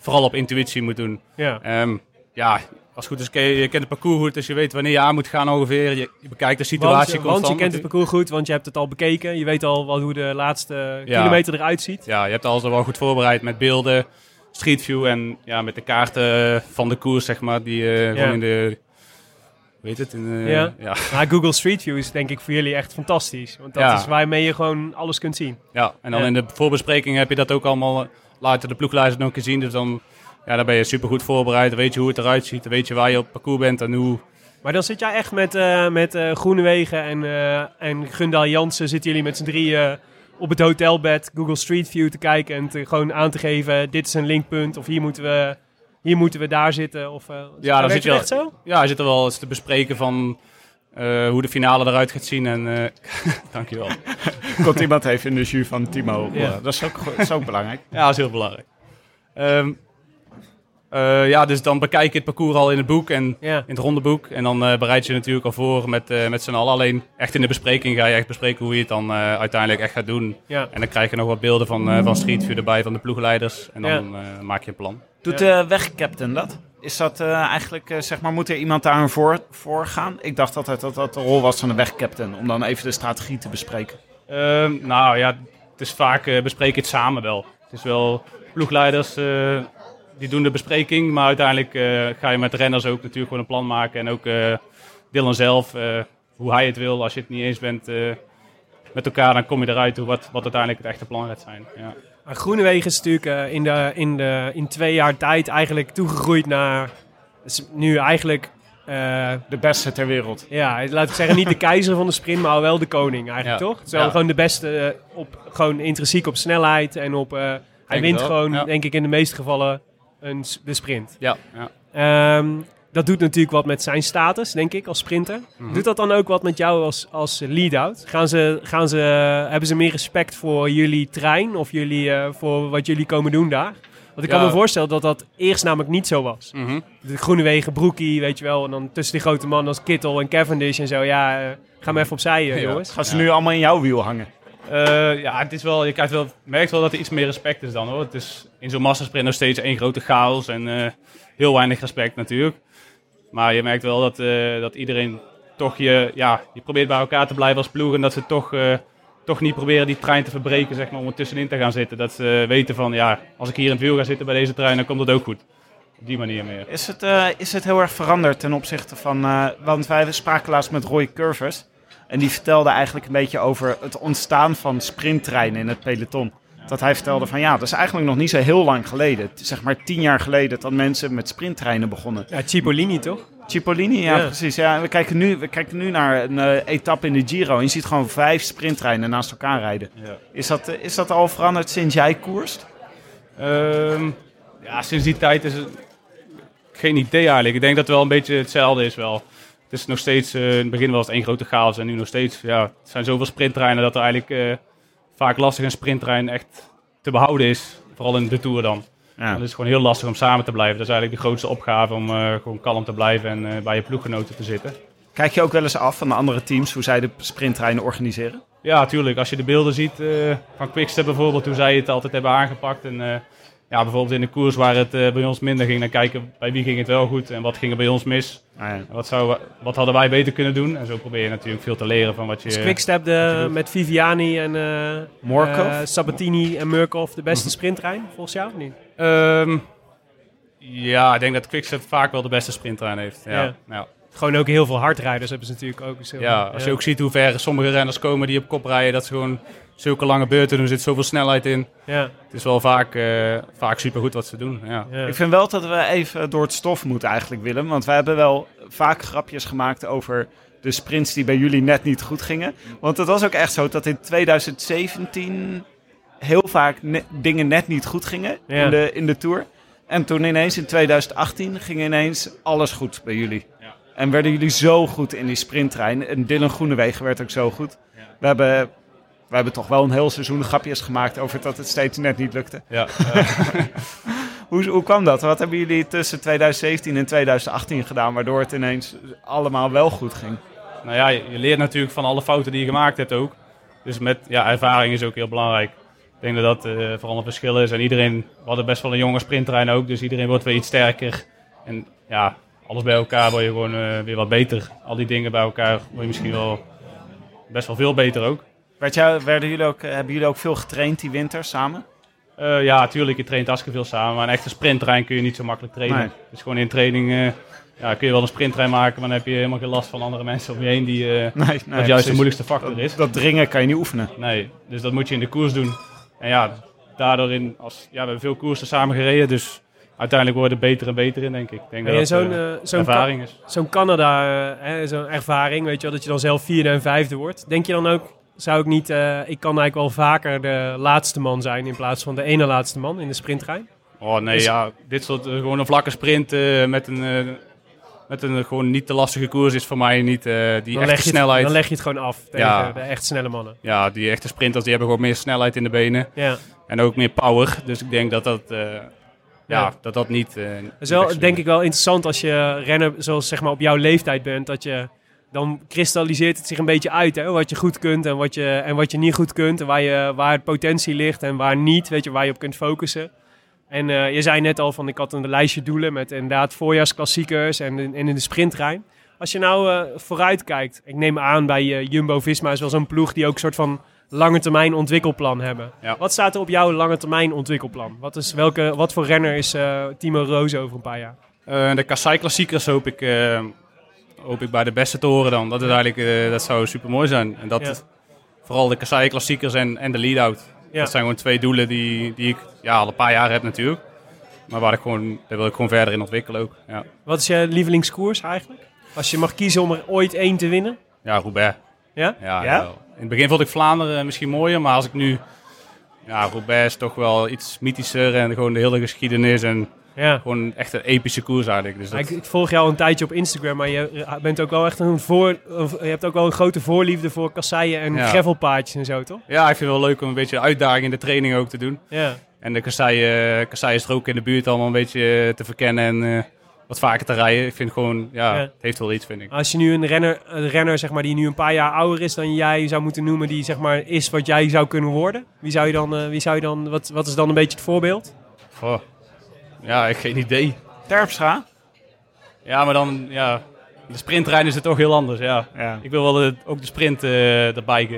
vooral op intuïtie moet doen. Ja. Ehm, ja, als het goed is, ken je, je kent het parcours goed, dus je weet wanneer je aan moet gaan ongeveer. Je, je bekijkt de situatie Want, constant. want je kent het parcours goed, want je hebt het al bekeken. Je weet al wat, hoe de laatste Ja. kilometer eruit ziet. Ja, je hebt alles al wel goed voorbereid met beelden, Street View en ja, met de kaarten van de koers, zeg maar, die eh gewoon in de... Weet het? In de, Ja. ja. [laughs] Maar Google Street View is denk ik voor jullie echt fantastisch. Want dat Ja. is waarmee je gewoon alles kunt zien. Ja, en dan Ja. in de voorbespreking heb je dat ook allemaal eh, later de ploegleiders nog gezien. Dus dan, ja, dan ben je super goed voorbereid. Dan weet je hoe het eruit ziet. Dan weet je waar je op parcours bent en hoe. Maar dan zit jij echt met, eh met eh Groenewegen en, eh en Gundal Jansen. Zitten jullie met z'n drieën op het hotelbed Google Street View te kijken. En te, gewoon aan te geven, dit is een linkpunt. Of hier moeten we, hier moeten we daar zitten. Of, eh, Ja, dan zit je echt zo? Ja, je zit er wel eens te bespreken van eh, hoe de finale eruit gaat zien. En eh [laughs] dankjewel. [laughs] Komt iemand even in de jus van Timo. Ja. Dat is ook, go- dat is ook belangrijk. Ja, dat is heel belangrijk. Ehm, eh, ja, dus dan bekijk je het parcours al in het boek en Ja. in het rondeboek. En dan eh, bereid je natuurlijk al voor met, eh met z'n allen. Alleen echt in de bespreking ga je echt bespreken hoe je het dan eh, uiteindelijk echt gaat doen. Ja. En dan krijg je nog wat beelden van, eh van Street View erbij, van de ploegleiders. En dan eh, maak je een plan. Doet de wegcaptain dat? Is dat eh, eigenlijk, eh, zeg maar, moet er iemand daar voor, voor gaan? Ik dacht altijd dat dat de rol was van de wegcaptain. Om dan even de strategie te bespreken. Ehm, nou ja, het is vaak eh bespreek je het samen wel. Het is wel ploegleiders eh, die doen de bespreking, maar uiteindelijk eh, ga je met de renners ook natuurlijk gewoon een plan maken. En ook eh Dylan zelf, eh, hoe hij het wil. Als je het niet eens bent eh, met elkaar, dan kom je eruit hoe wat, wat uiteindelijk het echte plan gaat zijn. Ja. Maar Groenewegen is natuurlijk in, de, in, de, in twee jaar tijd eigenlijk toegegroeid naar... is nu eigenlijk... eh, De beste ter wereld. Ja, laat ik zeggen, niet de keizer van de sprint, maar wel de koning eigenlijk, Ja. toch? Het is wel Ja. gewoon de beste, op, gewoon intrinsiek op snelheid en op... eh, hij wint gewoon, ja. denk ik, in de meeste gevallen een, de sprint. Ja, ja. Ehm, dat doet natuurlijk wat met zijn status, denk ik, als sprinter. Mhm. Doet dat dan ook wat met jou als, als lead-out? Gaan ze, gaan ze, hebben ze meer respect voor jullie trein of jullie, eh, voor wat jullie komen doen daar? Want ik kan me voorstellen dat dat eerst namelijk niet zo was. Mhm. De Groenewegen, Broekie, weet je wel. En dan tussen die grote mannen als Kittel en Cavendish en zo. Ja, eh, ga maar even opzij, eh, Ja. jongens. Gaan ze nu allemaal in jouw wiel hangen? Eh, ja, het is wel, je krijgt wel, merkt wel dat er iets meer respect is dan hoor. Het is in zo'n massasprint nog steeds één grote chaos en eh, heel weinig respect natuurlijk. Maar je merkt wel dat, eh, dat iedereen toch je, ja, je probeert bij elkaar te blijven als ploeg en dat ze toch, toch niet proberen die trein te verbreken zeg maar, om er tussenin te gaan zitten. Dat ze weten van ja, als ik hier in het wiel ga zitten bij deze trein, dan komt het ook goed. Op die manier meer. Is het, is het heel erg veranderd ten opzichte van... want wij spraken laatst met Roy Curvers. En die vertelde eigenlijk een beetje over het ontstaan van sprinttreinen in het peloton. Dat hij vertelde van ja, dat is eigenlijk nog niet zo heel lang geleden. Zeg maar tien jaar geleden dat mensen met sprinttreinen begonnen. Ja, Cipollini toch? Cipollini, ja, Ja. precies. Ja, we, kijken nu, we kijken nu naar een eh, etappe in de Giro. En je ziet gewoon vijf sprinttreinen naast elkaar rijden. Ja. Is, dat, eh, is dat al veranderd sinds jij koerst? Ehm, ja, sinds die tijd is het geen idee eigenlijk. Ik denk dat het wel een beetje hetzelfde is wel. Het is nog steeds, eh, in het begin was het één grote chaos en nu nog steeds, ja, het zijn zoveel sprinttreinen dat er eigenlijk eh, vaak lastig een sprinttrein echt te behouden is. Vooral in de Tour dan. Ja. Het is gewoon heel lastig om samen te blijven. Dat is eigenlijk de grootste opgave om eh, gewoon kalm te blijven en bij je ploeggenoten te zitten. Kijk je ook wel eens af van de andere teams hoe zij de sprinttreinen organiseren? Ja, natuurlijk. Als je de beelden ziet eh, van Quickstep bijvoorbeeld, hoe zij het altijd hebben aangepakt. En ja, bijvoorbeeld in de koers waar het eh, bij ons minder ging, dan kijken bij wie ging het wel goed en wat ging er bij ons mis. Ah, ja. Wat, zou, wat hadden wij beter kunnen doen? En zo probeer je natuurlijk veel te leren van wat je... Is Quickstep de, met Viviani en eh Morkov? eh, Sabatini en Murkov de beste sprinttrein, volgens jou of niet? Ehm, ja, ik denk dat Quickstep vaak wel de beste sprinttrein heeft. Ja, Ja. ja. ja. Gewoon ook heel veel hardrijders hebben ze natuurlijk ook. Zo. als je ook ziet hoe ver sommige renners komen die op kop rijden, dat ze gewoon zulke lange beurten doen, er zit zoveel snelheid in. Ja, Het is wel vaak, eh vaak supergoed wat ze doen. Ja. ja. Ik vind wel dat we even door het stof moeten eigenlijk, Willem. Want wij hebben wel vaak grapjes gemaakt over de sprints die bij jullie net niet goed gingen. Want het was ook echt zo dat in 2017 heel vaak ne- dingen net niet goed gingen Ja. in, de, in de Tour. En toen ineens in 2018 ging ineens alles goed bij jullie. Ja. En werden jullie zo goed in die sprinttrein. En Dylan Groenewegen werd ook zo goed. We hebben... We hebben toch wel een heel seizoen grapjes gemaakt over dat het steeds net niet lukte. Ja, [laughs] Hoe, hoe kwam dat? Wat hebben jullie tussen 2017 en 2018 gedaan, waardoor het ineens allemaal wel goed ging? Nou ja, je je leert natuurlijk van alle fouten die je gemaakt hebt ook. Dus met ja, ervaring is ook heel belangrijk. Ik denk dat dat eh, vooral een verschil is. En iedereen, we hadden best wel een jonge sprinttrein ook, dus iedereen wordt weer iets sterker. En ja, alles bij elkaar word je gewoon eh, weer wat beter. Al die dingen bij elkaar word je misschien wel best wel veel beter ook. Werd jou, werden jullie ook, eh, hebben jullie ook veel getraind die winter samen? Eh, ja, natuurlijk, je traint hartstikke veel samen. Maar een echte sprinttrein kun je niet zo makkelijk trainen. Nee. Dus gewoon in training eh, ja, kun je wel een sprinttrein maken, maar dan heb je helemaal geen last van andere mensen om je heen die... eh, Nee, nee wat juist precies. de moeilijkste factor dat, is. dat dringen kan je niet oefenen. Nee, dus dat moet je in de koers doen. En ja, daardoor in, als, ja, we hebben veel koersen samen gereden, dus uiteindelijk worden we beter en beter in, denk ik. Ik denk En dat zo'n zo'n ervaring is. Zo'n Canada, eh, hè, zo'n ervaring, weet je wel, dat je dan zelf vierde en vijfde wordt. Denk je dan ook, zou ik niet, eh, ik kan eigenlijk wel vaker de laatste man zijn in plaats van de ene laatste man in de sprinttrein? Oh nee, ja, dit soort, eh, gewoon een vlakke sprint eh, met een... met een gewoon niet te lastige koers is voor mij niet die Dan echte het, snelheid. dan leg je het gewoon af tegen Ja. de echt snelle mannen. Ja, die echte sprinters die hebben gewoon meer snelheid in de benen. Ja. En ook meer power. Dus ik denk dat dat, ja, Ja. dat, dat niet... Dat is wel, denk ik wel interessant als je renner zoals zeg maar op jouw leeftijd bent, dat je dan kristalliseert het zich een beetje uit, hè, wat je goed kunt en wat je, en wat je niet goed kunt, en waar, je, waar het potentie ligt en waar niet, weet je, waar je op kunt focussen. En eh, je zei net al van, ik had een lijstje doelen met inderdaad voorjaarsklassiekers en, in- en in de sprinttrein. Als je nou eh, vooruit kijkt, ik neem aan bij eh, Jumbo-Visma is wel zo'n ploeg die ook een soort van lange termijn ontwikkelplan hebben. Ja. Wat staat er op jouw lange termijn ontwikkelplan? Wat, is, welke, wat voor renner is eh, Timo Roos over een paar jaar? Eh, de Kassai klassiekers hoop ik, hoop ik bij de beste te horen dan. Dat, is eigenlijk, eh, dat zou super mooi zijn. En dat vooral de Kassai klassiekers en, en de lead-out. Ja. Dat zijn gewoon twee doelen die, die ik ja, al een paar jaar heb natuurlijk. Maar waar ik gewoon, daar wil ik gewoon verder in ontwikkelen ook. Ja, Wat is je lievelingskoers eigenlijk? Als je mag kiezen om er ooit één te winnen? ja Roubaix. Ja? Ja, Ja? wel. In het begin vond ik Vlaanderen misschien mooier, maar als ik nu... Ja, Roubaix is toch wel iets mythischer en gewoon de hele geschiedenis. En Ja. Gewoon echt een epische koers eigenlijk. Dus dat, Ik, ik volg jou een tijdje op Instagram, maar je eh, bent ook wel echt een voor, je hebt ook wel een grote voorliefde voor kasseien en Ja. gravelpaadjes en zo, toch? ja, ik vind het wel leuk om een beetje uitdaging in de training ook te doen. Ja. En de kasseien, kasseien is er ook in de buurt allemaal een beetje eh, te verkennen en eh, wat vaker te rijden. Ik vind gewoon, ja, Ja. het heeft wel iets, vind ik. Als je nu een renner, een renner zeg maar, die nu een paar jaar ouder is dan jij zou moeten noemen, die zeg maar, is wat jij zou kunnen worden, wie zou je dan, eh, wie zou je dan wat, wat is dan een beetje het voorbeeld? Goh. Ja, ik geen idee. Terpstra? Ja, maar dan, ja, de sprintrein is het toch heel anders, ja. Ja. Ik wil wel de- ook de sprint eh, erbij,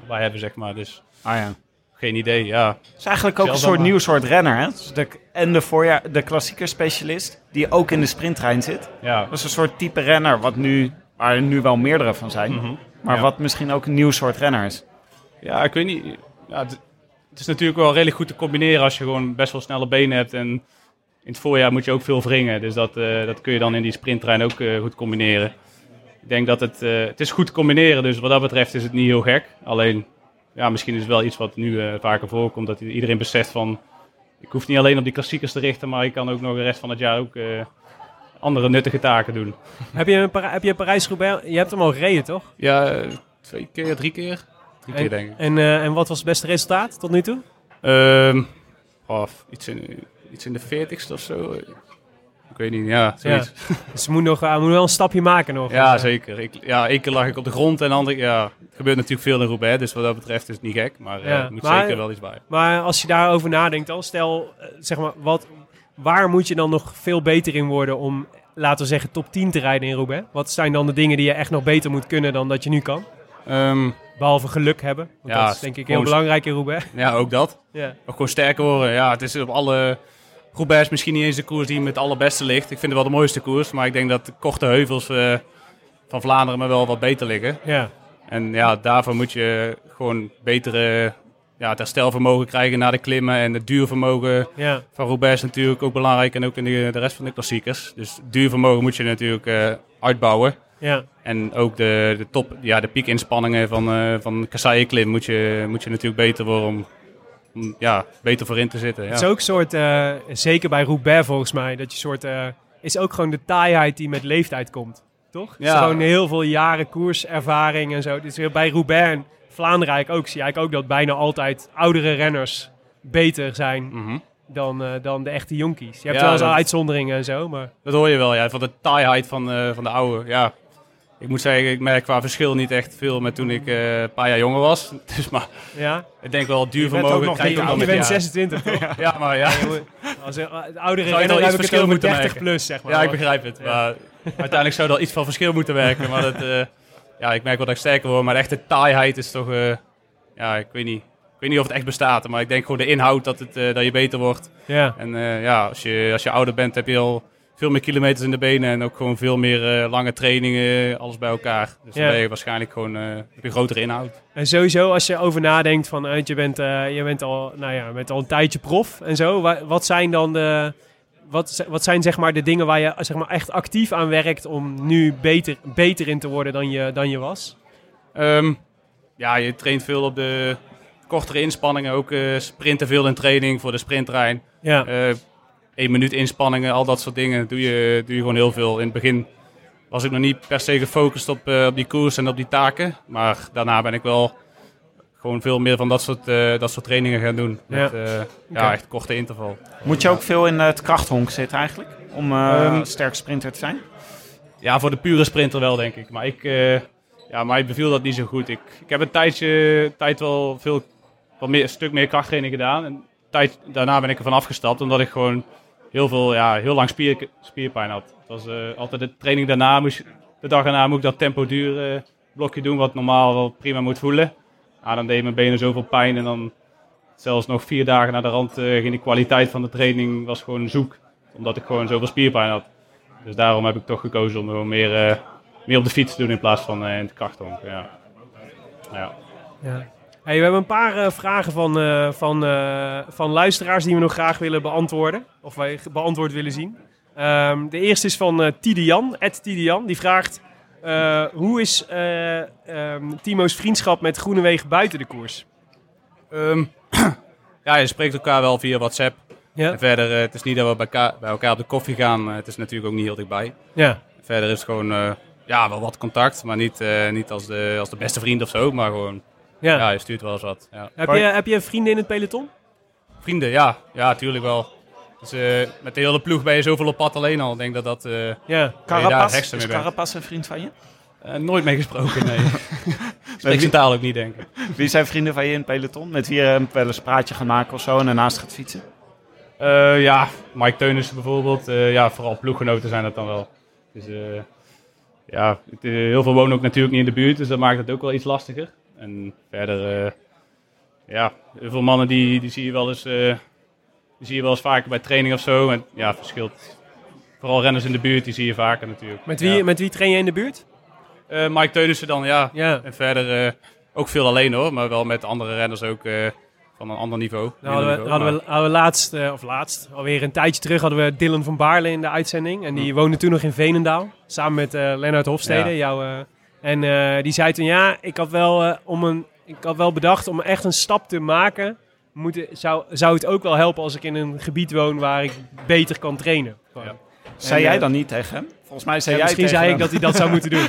erbij hebben, zeg maar. Dus Ah ja. geen idee, ja. Het is eigenlijk ook Zelf een soort nieuw soort renner, hè? Dus de, en de, voorjaar, de klassieke specialist, die ook in de sprinttrein zit. Ja, Dat is een soort type renner, wat nu, waar er nu wel meerdere van zijn. Mhm. Maar Ja. wat misschien ook een nieuw soort renner is. ja ik weet niet. Ja, het, het is natuurlijk wel redelijk goed te combineren als je gewoon best wel snelle benen hebt. En in het voorjaar moet je ook veel wringen. Dus dat, eh, dat kun je dan in die sprinttrein ook eh, goed combineren. Ik denk dat het, eh, het is goed te combineren, dus wat dat betreft is het niet heel gek. Alleen, ja, misschien is het wel iets wat nu eh, vaker voorkomt, dat iedereen beseft van... Ik hoef niet alleen op die klassiekers te richten, maar ik kan ook nog de rest van het jaar ook eh, andere nuttige taken doen. Heb je, een heb je Parijs-Roubaix, je hebt hem al gereden, toch? Ja, twee keer, drie keer? Drie keer En, denk ik. en, eh, en wat was het beste resultaat tot nu toe? Ehm, oh, iets, in, iets in de veertigste of zo. Ik weet niet, ja, zoiets. [laughs] Dus je moet, nog, hij moet wel een stapje maken nog. Ja, Dus, eh, zeker. Ik, ja, één keer lag ik op de grond en andere, ja, het gebeurt natuurlijk veel in Roubaix, dus wat dat betreft is het niet gek, maar eh, Ja, er moet maar- zeker wel iets bij. Maar als je daarover nadenkt dan, stel, eh, zeg maar, wat, waar moet je dan nog veel beter in worden om, laten we zeggen, top 10 te rijden in Roubaix? Wat zijn dan de dingen die je echt nog beter moet kunnen dan dat je nu kan? Ehm, Behalve geluk hebben. Want Ja, dat is denk ik heel belangrijk in Roubaix. ja, ook dat. Ja. Ook gewoon sterker worden. Ja, het is op alle... Roubaix is misschien niet eens de koers die me het allerbeste ligt. Ik vind het wel de mooiste koers, maar ik denk dat de korte heuvels eh, van Vlaanderen me wel wat beter liggen. Ja. En ja, daarvoor moet je gewoon betere ja, het herstelvermogen krijgen na de klimmen. En het duurvermogen Ja. van Roubaix is natuurlijk ook belangrijk. En ook in de, de rest van de klassiekers. Dus duurvermogen moet je natuurlijk eh, uitbouwen. Ja. En ook de, de top, ja, de piekinspanningen van, eh van Kasseien-klim moet je, moet je natuurlijk beter worden om, om ja, beter voorin te zitten. Ja. Het is ook een soort, eh, zeker bij Roubaix volgens mij, dat je soort, eh, is ook gewoon de taaiheid die met leeftijd komt. Toch? Het is Ja. gewoon heel veel jaren koerservaring en zo. Dus weer bij Roubaix en Vlaanderen ook, zie je eigenlijk ook dat bijna altijd oudere renners beter zijn Mhm. dan, eh, dan de echte jonkies. Je hebt Ja, wel eens dat- uitzonderingen en zo, maar Dat hoor je wel, ja. Van de taaiheid van, eh, van de oude. Ja. Ik moet zeggen, ik merk qua verschil niet echt veel met toen ik eh, een paar jaar jonger was. [laughs] Dus maar ja. ik denk wel duurvermogen nog krijg niet je ook Je bent jaren. 26 toch? [laughs] Ja, maar ja. Als een eh, oudere renner heb iets ik verschil moeten 30 merken? plus, zeg maar. Ja, ik begrijp het. Maar uiteindelijk zou er iets van verschil moeten werken. Maar dat, eh, ja, ik merk wel dat ik sterker word. Maar de echte taaiheid is toch... ja, ik weet niet. Ik weet niet of het echt bestaat. Maar ik denk gewoon de inhoud dat, het, dat je beter wordt. Ja. En ja, als je, als je ouder bent heb je al veel meer kilometers in de benen. En ook gewoon veel meer eh, lange trainingen. Alles bij elkaar. Dus Ja. dan ben je waarschijnlijk gewoon... eh, heb je grotere inhoud. En sowieso, als je over nadenkt van, eh, je, bent, je bent al, nou ja, je bent al een tijdje prof en zo. Wa- Wat zijn dan de, wat, wat zijn zeg maar de dingen waar je zeg maar echt actief aan werkt om nu beter, beter in te worden dan je, dan je was? Ehm, ja, je traint veel op de kortere inspanningen. Ook sprinten veel in training voor de sprinttrein. Ja, één minuut inspanningen, al dat soort dingen doe je, doe je gewoon heel veel. In het begin was ik nog niet per se gefocust op, eh, op die koers en op die taken. Maar daarna ben ik wel gewoon veel meer van dat soort, eh, dat soort trainingen gaan doen. Met Ja. eh, Oké. ja, echt korte interval. Moet je ook veel in het krachthonk zitten eigenlijk? Om eh Ehm, sterk sprinter te zijn? Ja, voor de pure sprinter wel, denk ik. Maar ik, eh, ja, mij beviel dat niet zo goed. Ik, ik heb een tijdje, tijd wel veel, wat meer, een stuk meer krachttraining gedaan. En tijd, daarna ben ik ervan afgestapt, omdat ik gewoon heel veel, ja, heel lang spier, spierpijn had. Het was eh, altijd de training daarna, moest, de dag daarna moet ik dat tempo duur eh, blokje doen, wat normaal wel prima moet voelen. Ja, dan deed mijn benen zoveel pijn en dan zelfs nog vier dagen na de rand eh, ging de kwaliteit van de training was gewoon zoek. Omdat ik gewoon zoveel spierpijn had. Dus daarom heb ik toch gekozen om meer, meer op de fiets te doen in plaats van in het krachthonk. Ja. Ja. ja. Hey, we hebben een paar eh, vragen van, eh, van, eh, van luisteraars die we nog graag willen beantwoorden. Of wij beantwoord willen zien. Ehm, de eerste is van Tidian, Tidian. Die vraagt, hoe is eh, ehm, Timo's vriendschap met Groenewegen buiten de koers? Ehm, [clears throat] ja, je spreekt elkaar wel via WhatsApp. Ja. En verder, het is niet dat we bij, elkaar- bij elkaar op de koffie gaan, maar het is natuurlijk ook niet heel dichtbij. Ja. Verder is het gewoon, ja, wel wat contact, maar niet, niet als, de, als de beste vriend of zo, maar gewoon, ja. ja, je stuurt wel eens wat. Ja. Heb, je, heb je vrienden in het peloton? Vrienden, ja, ja, tuurlijk wel. Dus eh, met de hele ploeg ben je zoveel op pad alleen al. Ik denk dat dat eh, Ja. hekste is. Carapaz een vriend van je? Eh, nooit mee gesproken, nee. [laughs] Spreek zijn taal ook niet, denk ik. Wie zijn vrienden van je in het peloton? Met wie je wel eens een praatje gaat maken of zo en daarnaast gaat fietsen? Eh, ja, Mike Teunissen bijvoorbeeld. Eh, ja, vooral ploeggenoten zijn dat dan wel. Dus eh, ja, het, heel veel wonen ook natuurlijk niet in de buurt, dus dat maakt het ook wel iets lastiger. En verder, eh, ja, heel veel mannen die, die zie je wel eens, eh, die zie je wel eens vaker bij training of zo. En ja, verschilt. Vooral renners in de buurt, die zie je vaker natuurlijk. Met wie, Ja. met wie train je in de buurt? Eh, Mike Teunissen dan, ja. Ja. En verder ook veel alleen hoor, maar wel met andere renners ook van een ander niveau. Nou, hadden we, Niveau, hadden, maar- we, hadden we laatst, of laatst, alweer een tijdje terug, hadden we Dylan van Baarle in de uitzending. En die woonde toen nog in Veenendaal, samen met eh Lennart Hofstede. Ja. Jouw, en eh, die zei toen, ja, ik had, wel, eh, om een, ik had wel bedacht om echt een stap te maken. Moeten, zou, zou het ook wel helpen als ik in een gebied woon waar ik beter kan trainen. Ja. Zei jij eh, dan niet tegen hem? Volgens mij zei Ja, jij misschien tegen zei ik dat hij dat zou moeten doen. [laughs]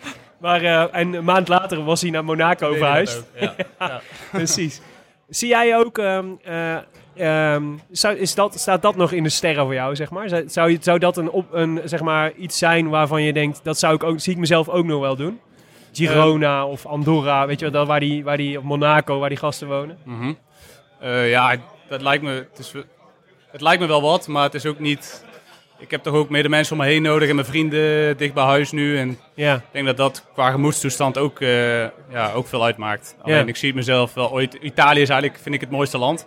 [laughs] Maar eh, en een maand later was hij naar Monaco verhuisd. ook, [laughs] Ja. Precies. Zie jij ook, ehm, eh, ehm, zou, is dat, staat dat nog in de sterren voor jou, zeg maar? Zou, zou, je- zou dat een, op, een, zeg maar, iets zijn waarvan je denkt, dat zou ik ook, zie ik mezelf ook nog wel doen? Girona of Andorra, weet je wel, dat waar die, waar die, of Monaco, waar die gasten wonen? Mhm. Eh, ja, dat lijkt me. Het, is, het lijkt me wel wat, maar het is ook niet. Ik heb toch ook meer de mensen om me heen nodig en mijn vrienden dicht bij huis nu. En Ja, ik denk dat dat qua gemoedstoestand ook, eh, ja, ook veel uitmaakt. Alleen ik zie het mezelf wel ooit. Italië is eigenlijk, vind ik, het mooiste land.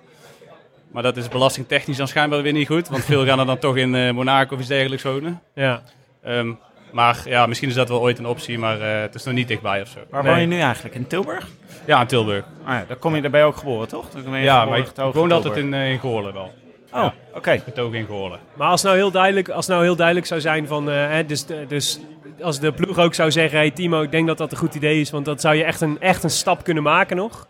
Maar dat is belastingtechnisch dan schijnbaar weer niet goed. Want veel gaan er dan toch in eh, Monaco of iets dergelijks wonen. ja. Ehm, maar ja, misschien is dat wel ooit een optie, maar eh, het is nog niet dichtbij of zo. Waar woon je nu eigenlijk? In Tilburg? Ja, in Tilburg. Ah ja, daar, kom je, daar ben je ook geboren, toch? Dan ben je Ja, geboren maar ik woonde in altijd in, eh, in Goorlen wel. Oh, oké. Getogen in Goorlen. Maar als nou heel duidelijk, als nou heel duidelijk zou zijn van, eh, hè, dus, dus als de ploeg ook zou zeggen, hey Timo, ik denk dat dat een goed idee is, want dat zou je echt een, echt een stap kunnen maken nog.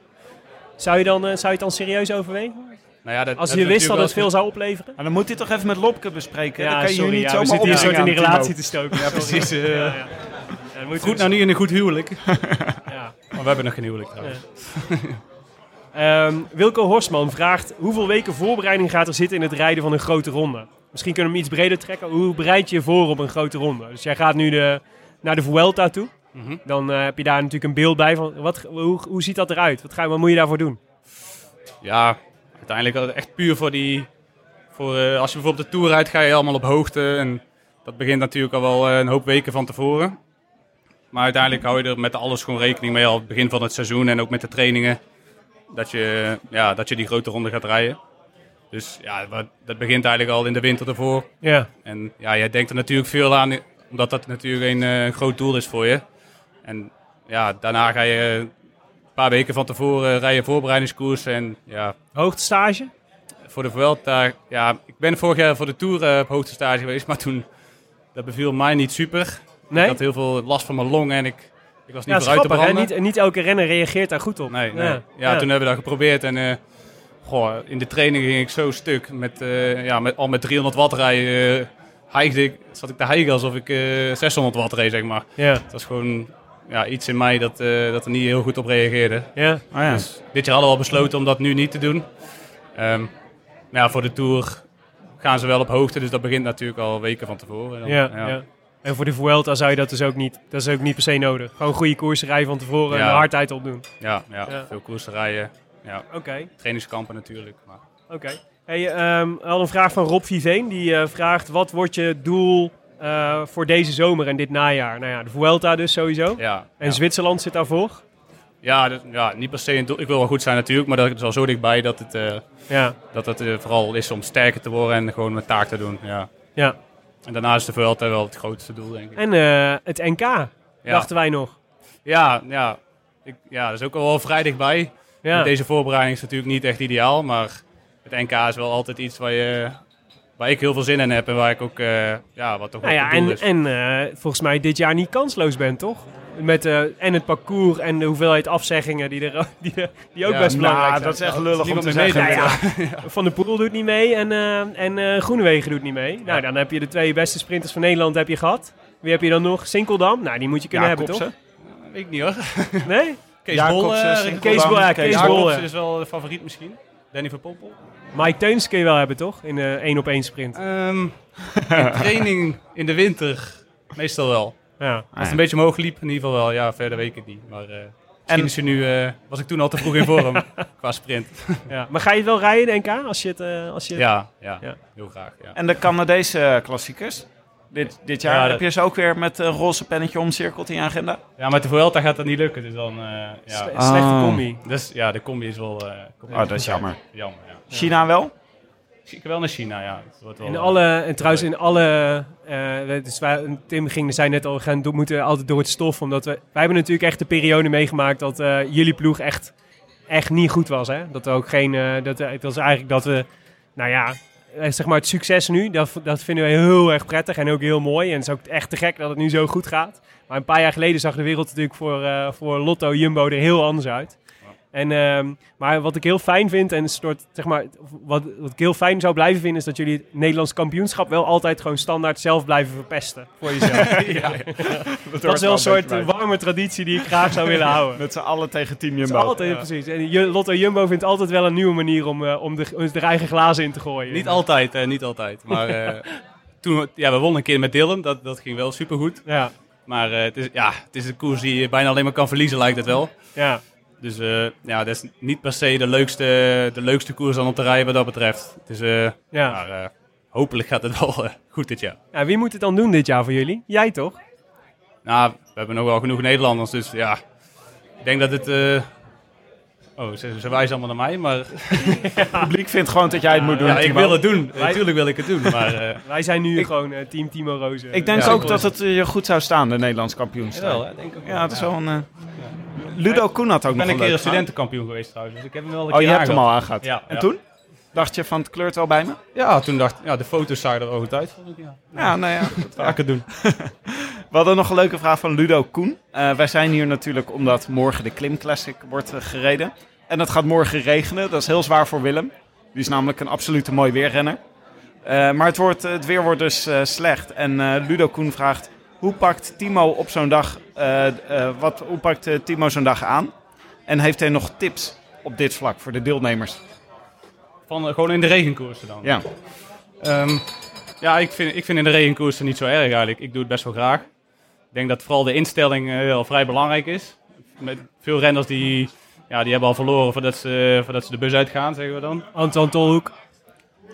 Zou je, dan, eh, zou je het dan serieus overwegen? Nou ja, dat, Als dat je is wist dat het veel zou opleveren? Maar dan moet je toch even met Lopke bespreken. dan kan je sorry, hier niet ja, zomaar we zitten hier een soort in die relatie te stoken. Ja, precies, eh. ja, ja. Ja, dan moeten Goed nou niet in een goed huwelijk. [laughs] ja. Maar we hebben nog geen huwelijk trouwens. Ehm, Wilco Horsman vraagt, hoeveel weken voorbereiding gaat er zitten in het rijden van een grote ronde? Misschien kunnen we hem iets breder trekken. Hoe bereid je je voor op een grote ronde? Dus jij gaat nu de, naar de Vuelta toe. Mhm. Dan eh, heb je daar natuurlijk een beeld bij van, wat, hoe, hoe ziet dat eruit? Wat, ga, je- wat moet je daarvoor doen? Ja, uiteindelijk echt puur voor die... Voor, eh, als je bijvoorbeeld de Tour rijdt, ga je allemaal op hoogte. En dat begint natuurlijk al wel eh, een hoop weken van tevoren. Maar uiteindelijk hou je er met alles gewoon rekening mee al het begin van het seizoen. En ook met de trainingen. Dat je, ja, dat je die grote ronde gaat rijden. Dus ja, dat begint eigenlijk al in de winter ervoor. Ja, En ja, jij denkt er natuurlijk veel aan, omdat dat natuurlijk een eh, groot doel is voor je. En ja, daarna ga je paar weken van tevoren rijden voorbereidingskoers. En ja, hoogtestage? voor de Vuelta, ja, ik ben vorig jaar voor de Tour eh, op hoogste stage geweest, maar toen, dat beviel mij niet super. Nee? Ik had heel veel last van mijn longen en ik, ik was niet Ja, dat vooruit te branden. Niet, niet elke renner reageert daar goed op. Nee, nee. Ja, toen hebben we dat geprobeerd en eh, goh, in de training ging ik zo stuk. Met, eh, ja, met, al met 300 watt rijden, hijgde ik, zat ik te hijgen alsof ik eh 600 watt reed, zeg maar. Ja, Het was gewoon ja, iets in mij dat, eh, dat er niet heel goed op reageerde. ja. Oh ja. Dus dit jaar hadden we al besloten om dat nu niet te doen. Ehm, ja, voor de Tour gaan ze wel op hoogte, dus dat begint natuurlijk al weken van tevoren. Dan, Ja, ja. En voor de Vuelta zou je dat dus ook niet, dat is ook niet per se nodig. Gewoon goede koersen rijden van tevoren en de hardheid opdoen. Ja, ja, Ja. veel koersen rijden. Ja, Oké, trainingskampen natuurlijk. Oké. Hey, ehm, we hadden een vraag van Rob Viveen. Die eh, vraagt, wat wordt je doel eh, voor deze zomer en dit najaar? Nou ja, de Vuelta dus sowieso. Ja, En ja. Zwitserland zit daarvoor. Ja, ja, niet per se een doel. Ik wil wel goed zijn natuurlijk, maar dat is al zo dichtbij dat het, eh, Ja, dat het eh, vooral is om sterker te worden en gewoon mijn taak te doen. Ja. ja. En daarna is de Vuelta wel het grootste doel, denk ik. En het NK, Ja, dachten wij nog. ja, ja. Ik, ja, dat is ook al wel vrij dichtbij. Ja, Deze voorbereiding is natuurlijk niet echt ideaal, maar het NK is wel altijd iets waar, je, waar ik heel veel zin in heb en waar ik ook, eh, ja, wat toch nou ook ja en, is. en eh, volgens mij dit jaar niet kansloos bent, toch? met eh, en het parcours en de hoeveelheid afzeggingen die, er, [laughs] die, die ook Ja, best belangrijk Nou, zijn. dat is echt lullig om te zeggen. meedoet. [laughs] Van de Poel doet niet mee en, eh en eh, Groenewegen doet niet mee. Nou, dan heb je de twee beste sprinters van Nederland heb je gehad. Wie heb je dan nog? Sinkeldam? Nou, die moet je kunnen hebben, toch? Weet ik niet hoor. Nee? Kees Jacobsen, Bol, eh, Kees Bol, ja, Kees Bol. Is wel de favoriet misschien. Danny van Poppel. Mike Teuns kun je wel hebben, toch? In één op één sprint. Ehm, [laughs] in training in de winter meestal wel. Ja. Als het een beetje omhoog liep, in ieder geval wel. Ja, verder weet ik het niet. Maar eh, misschien En- is nu, eh, was ik toen al te vroeg in vorm [laughs] qua sprint. ja. Maar ga je het wel rijden, NK? Als je het... eh, als je... Ja, ja, Ja. heel graag. Ja. En de Canadese klassiekers. Dit, dit jaar Ja, dat- heb je ze ook weer met een roze pennetje omcirkeld in je agenda. ja, maar de Vuelta gaat dat niet lukken. Dus dan, eh, ja. Sle- Slechte Ah. combi. Dus ja, de combi is wel... eh, combi Oh, dat is jammer. Jammer, ja. China wel? Ik wel naar China, ja. Het wordt wel, In eh, alle, en trouwens in alle, eh, dus wij, Tim ging, zei net al, we gaan, moeten altijd door het stof, omdat we, wij hebben natuurlijk echt de periode meegemaakt dat eh, jullie ploeg echt, echt niet goed was. Hè? Dat er ook geen, eh, dat, dat is eigenlijk dat we, nou ja, eh, zeg maar het succes nu, dat, dat vinden we heel erg prettig en ook heel mooi. En het is ook echt te gek dat het nu zo goed gaat. Maar een paar jaar geleden zag de wereld natuurlijk voor, eh, voor Lotto Jumbo er heel anders uit. En, ehm, maar wat ik heel fijn vind, en een soort, zeg maar, wat, wat ik heel fijn zou blijven vinden, is dat jullie het Nederlands kampioenschap wel altijd gewoon standaard zelf blijven verpesten voor jezelf. [laughs] dat [laughs] is wel een soort warme traditie die ik graag zou willen [laughs] houden. Met z'n allen tegen Team Jumbo. altijd, precies. En Lotto Jumbo vindt altijd wel een nieuwe manier om, eh, om de, om de eigen glazen in te gooien. Niet altijd, eh, niet altijd. Maar eh, toen, we- ja, we wonnen een keer met Dylan. Dat, dat ging wel supergoed. Ja, Maar eh, het, is, ja, het is een koers die je bijna alleen maar kan verliezen, lijkt het wel. ja. Dus eh, ja, dat is niet per se de leukste, de leukste koers dan op te rijden wat dat betreft. Het is, eh, Ja. Maar eh, hopelijk gaat het [laughs] wel goed dit jaar. ja. Wie moet het dan doen dit jaar voor jullie? Jij toch? Nou, we hebben nog wel genoeg Nederlanders, dus ja. Ik denk dat het... eh, Oh, ze, ze wijzen allemaal naar mij, maar [laughs] Het publiek vindt gewoon dat jij het moet doen. ja, ik wil het doen. Natuurlijk wil ik het doen, maar... eh, [laughs] Wij zijn nu Ik- gewoon team Timo Rozen. Ik denk Ja, ook ik dat het je goed zou staan, de Nederlands kampioenschap. Hè, denk ik ook wel. Ja, dat is wel een... Ludo Koen had ook Ik ben nog een keer een leuk verhaal. studentenkampioen geweest trouwens, dus ik heb hem wel een Oh, keer je hebt hem al aangehad. Ja, en ja. toen? Dacht je van het kleurt wel bij me? Ja, toen dacht ik, ja, de foto's zagen er wel goed uit, vond ik. Ja. Ja, nou ja. [laughs] Dat ga ik het doen. [laughs] We hadden nog een leuke vraag van Ludo Koen. Eh, wij zijn hier natuurlijk omdat morgen de Klim Classic wordt eh, gereden. En het gaat morgen regenen. Dat is heel zwaar voor Willem. Die is namelijk een absolute mooi weerrenner. Eh, maar het, wordt, het weer wordt dus eh, slecht. En eh, Ludo Koen vraagt: hoe pakt Timo op zo'n dag, eh, eh, wat, hoe pakt eh, Timo zo'n dag aan? En heeft hij nog tips op dit vlak voor de deelnemers? Van, gewoon in de regenkoersen dan. Ja, Ehm, ja, ik vind, ik vind in de regenkoersen niet zo erg eigenlijk. Ik doe het best wel graag. Ik denk dat vooral de instelling wel vrij belangrijk is. Met veel renners die, ja, die hebben al verloren voordat ze, voordat ze de bus uitgaan, zeggen we dan. Anton Tolhoek.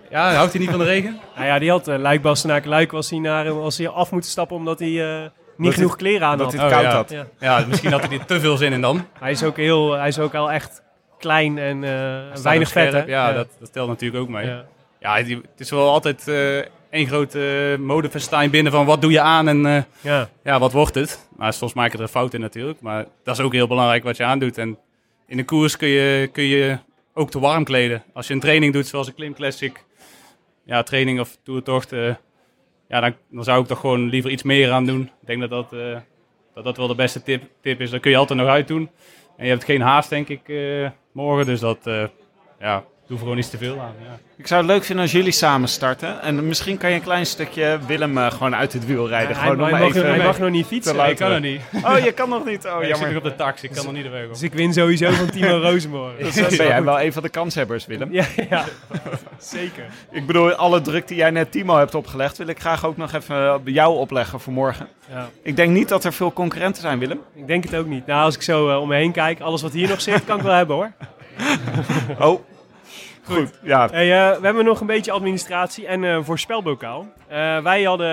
Ja, houdt hij niet van de regen? [laughs] Nou ja, die had uh, Luik Bastenaken Luik was hij, naar, was hij af moeten stappen omdat hij eh, niet Dat genoeg kleren aan dat had. hij het koud ja. had. Ja. Ja, misschien had hij er te veel zin in dan. Hij is ook heel, hij is ook al echt klein en eh, weinig vet. hè? Ja, Dat, dat telt natuurlijk ook mee. Ja. Ja, die- het is wel altijd eh één grote uh, modefestijn binnen van wat doe je aan en eh, Ja. ja, wat wordt het. Maar soms maak je er een fout in natuurlijk. Maar dat is ook heel belangrijk wat je aandoet. En in de koers kun je, kun je ook te warm kleden. Als je een training doet zoals een Klim Classic, ja, training of toertocht, eh ja, dan, dan zou ik toch gewoon liever iets meer aan doen. Ik denk dat dat, eh, dat, dat wel de beste tip, tip is. Dan kun je altijd nog uit doen. En je hebt geen haast, denk ik, eh, morgen. Dus dat, ja, doe er gewoon iets te veel aan. Ja. Ik zou het leuk vinden als jullie samen starten. En misschien kan je een klein stukje Willem eh, gewoon uit het wiel rijden. Hij, gewoon hij mag, even... hij mag nog niet fietsen. Ik kan er niet. Oh, je kan nog niet. Oh, ik zit nog jammer. op de tax, ik kan er niet de weg op. Dus ik win sowieso van Timo [laughs] Rozenborg. Dus dan ben jij wel een van de kanshebbers, Willem. ja, ja, [laughs] zeker. Ik bedoel, alle druk die jij net Timo hebt opgelegd, wil ik graag ook nog even op jou opleggen voor morgen. Ja. Ik denk niet dat er veel concurrenten zijn, Willem. Ik denk het ook niet. Nou, als ik zo eh, om me heen kijk, alles wat hier nog zit, kan ik wel hebben hoor. [laughs] Oh, goed. Ja, Hey, eh, we hebben nog een beetje administratie en een voorspelbokaal. Eh, wij hadden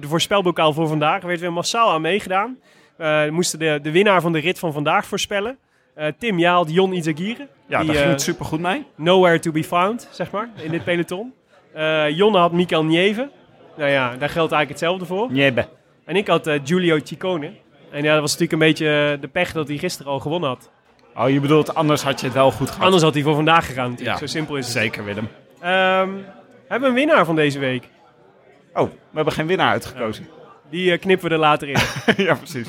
de voorspelbokaal voor vandaag. Er werd weer massaal aan meegedaan. Eh, we moesten de, de winnaar van de rit van vandaag voorspellen. Eh, Tim, jij had Jon Izagirre. ja die, daar ging het supergoed mee. nowhere to be found, zeg maar, in dit peloton. Eh Jonne had Mikael Nieve. Nou ja, daar geldt eigenlijk hetzelfde voor. Njebe. En ik had eh, Giulio Ciccone. En ja, dat was natuurlijk een beetje de pech dat hij gisteren al gewonnen had. Oh, je bedoelt, anders had je het wel goed gehad. Anders had hij voor vandaag gegaan natuurlijk. Ja, Zo simpel is het. Zeker, Willem. Ehm, hebben we een winnaar van deze week? Oh, we hebben geen winnaar uitgekozen. Die eh, knippen we er later in. [laughs] ja, precies.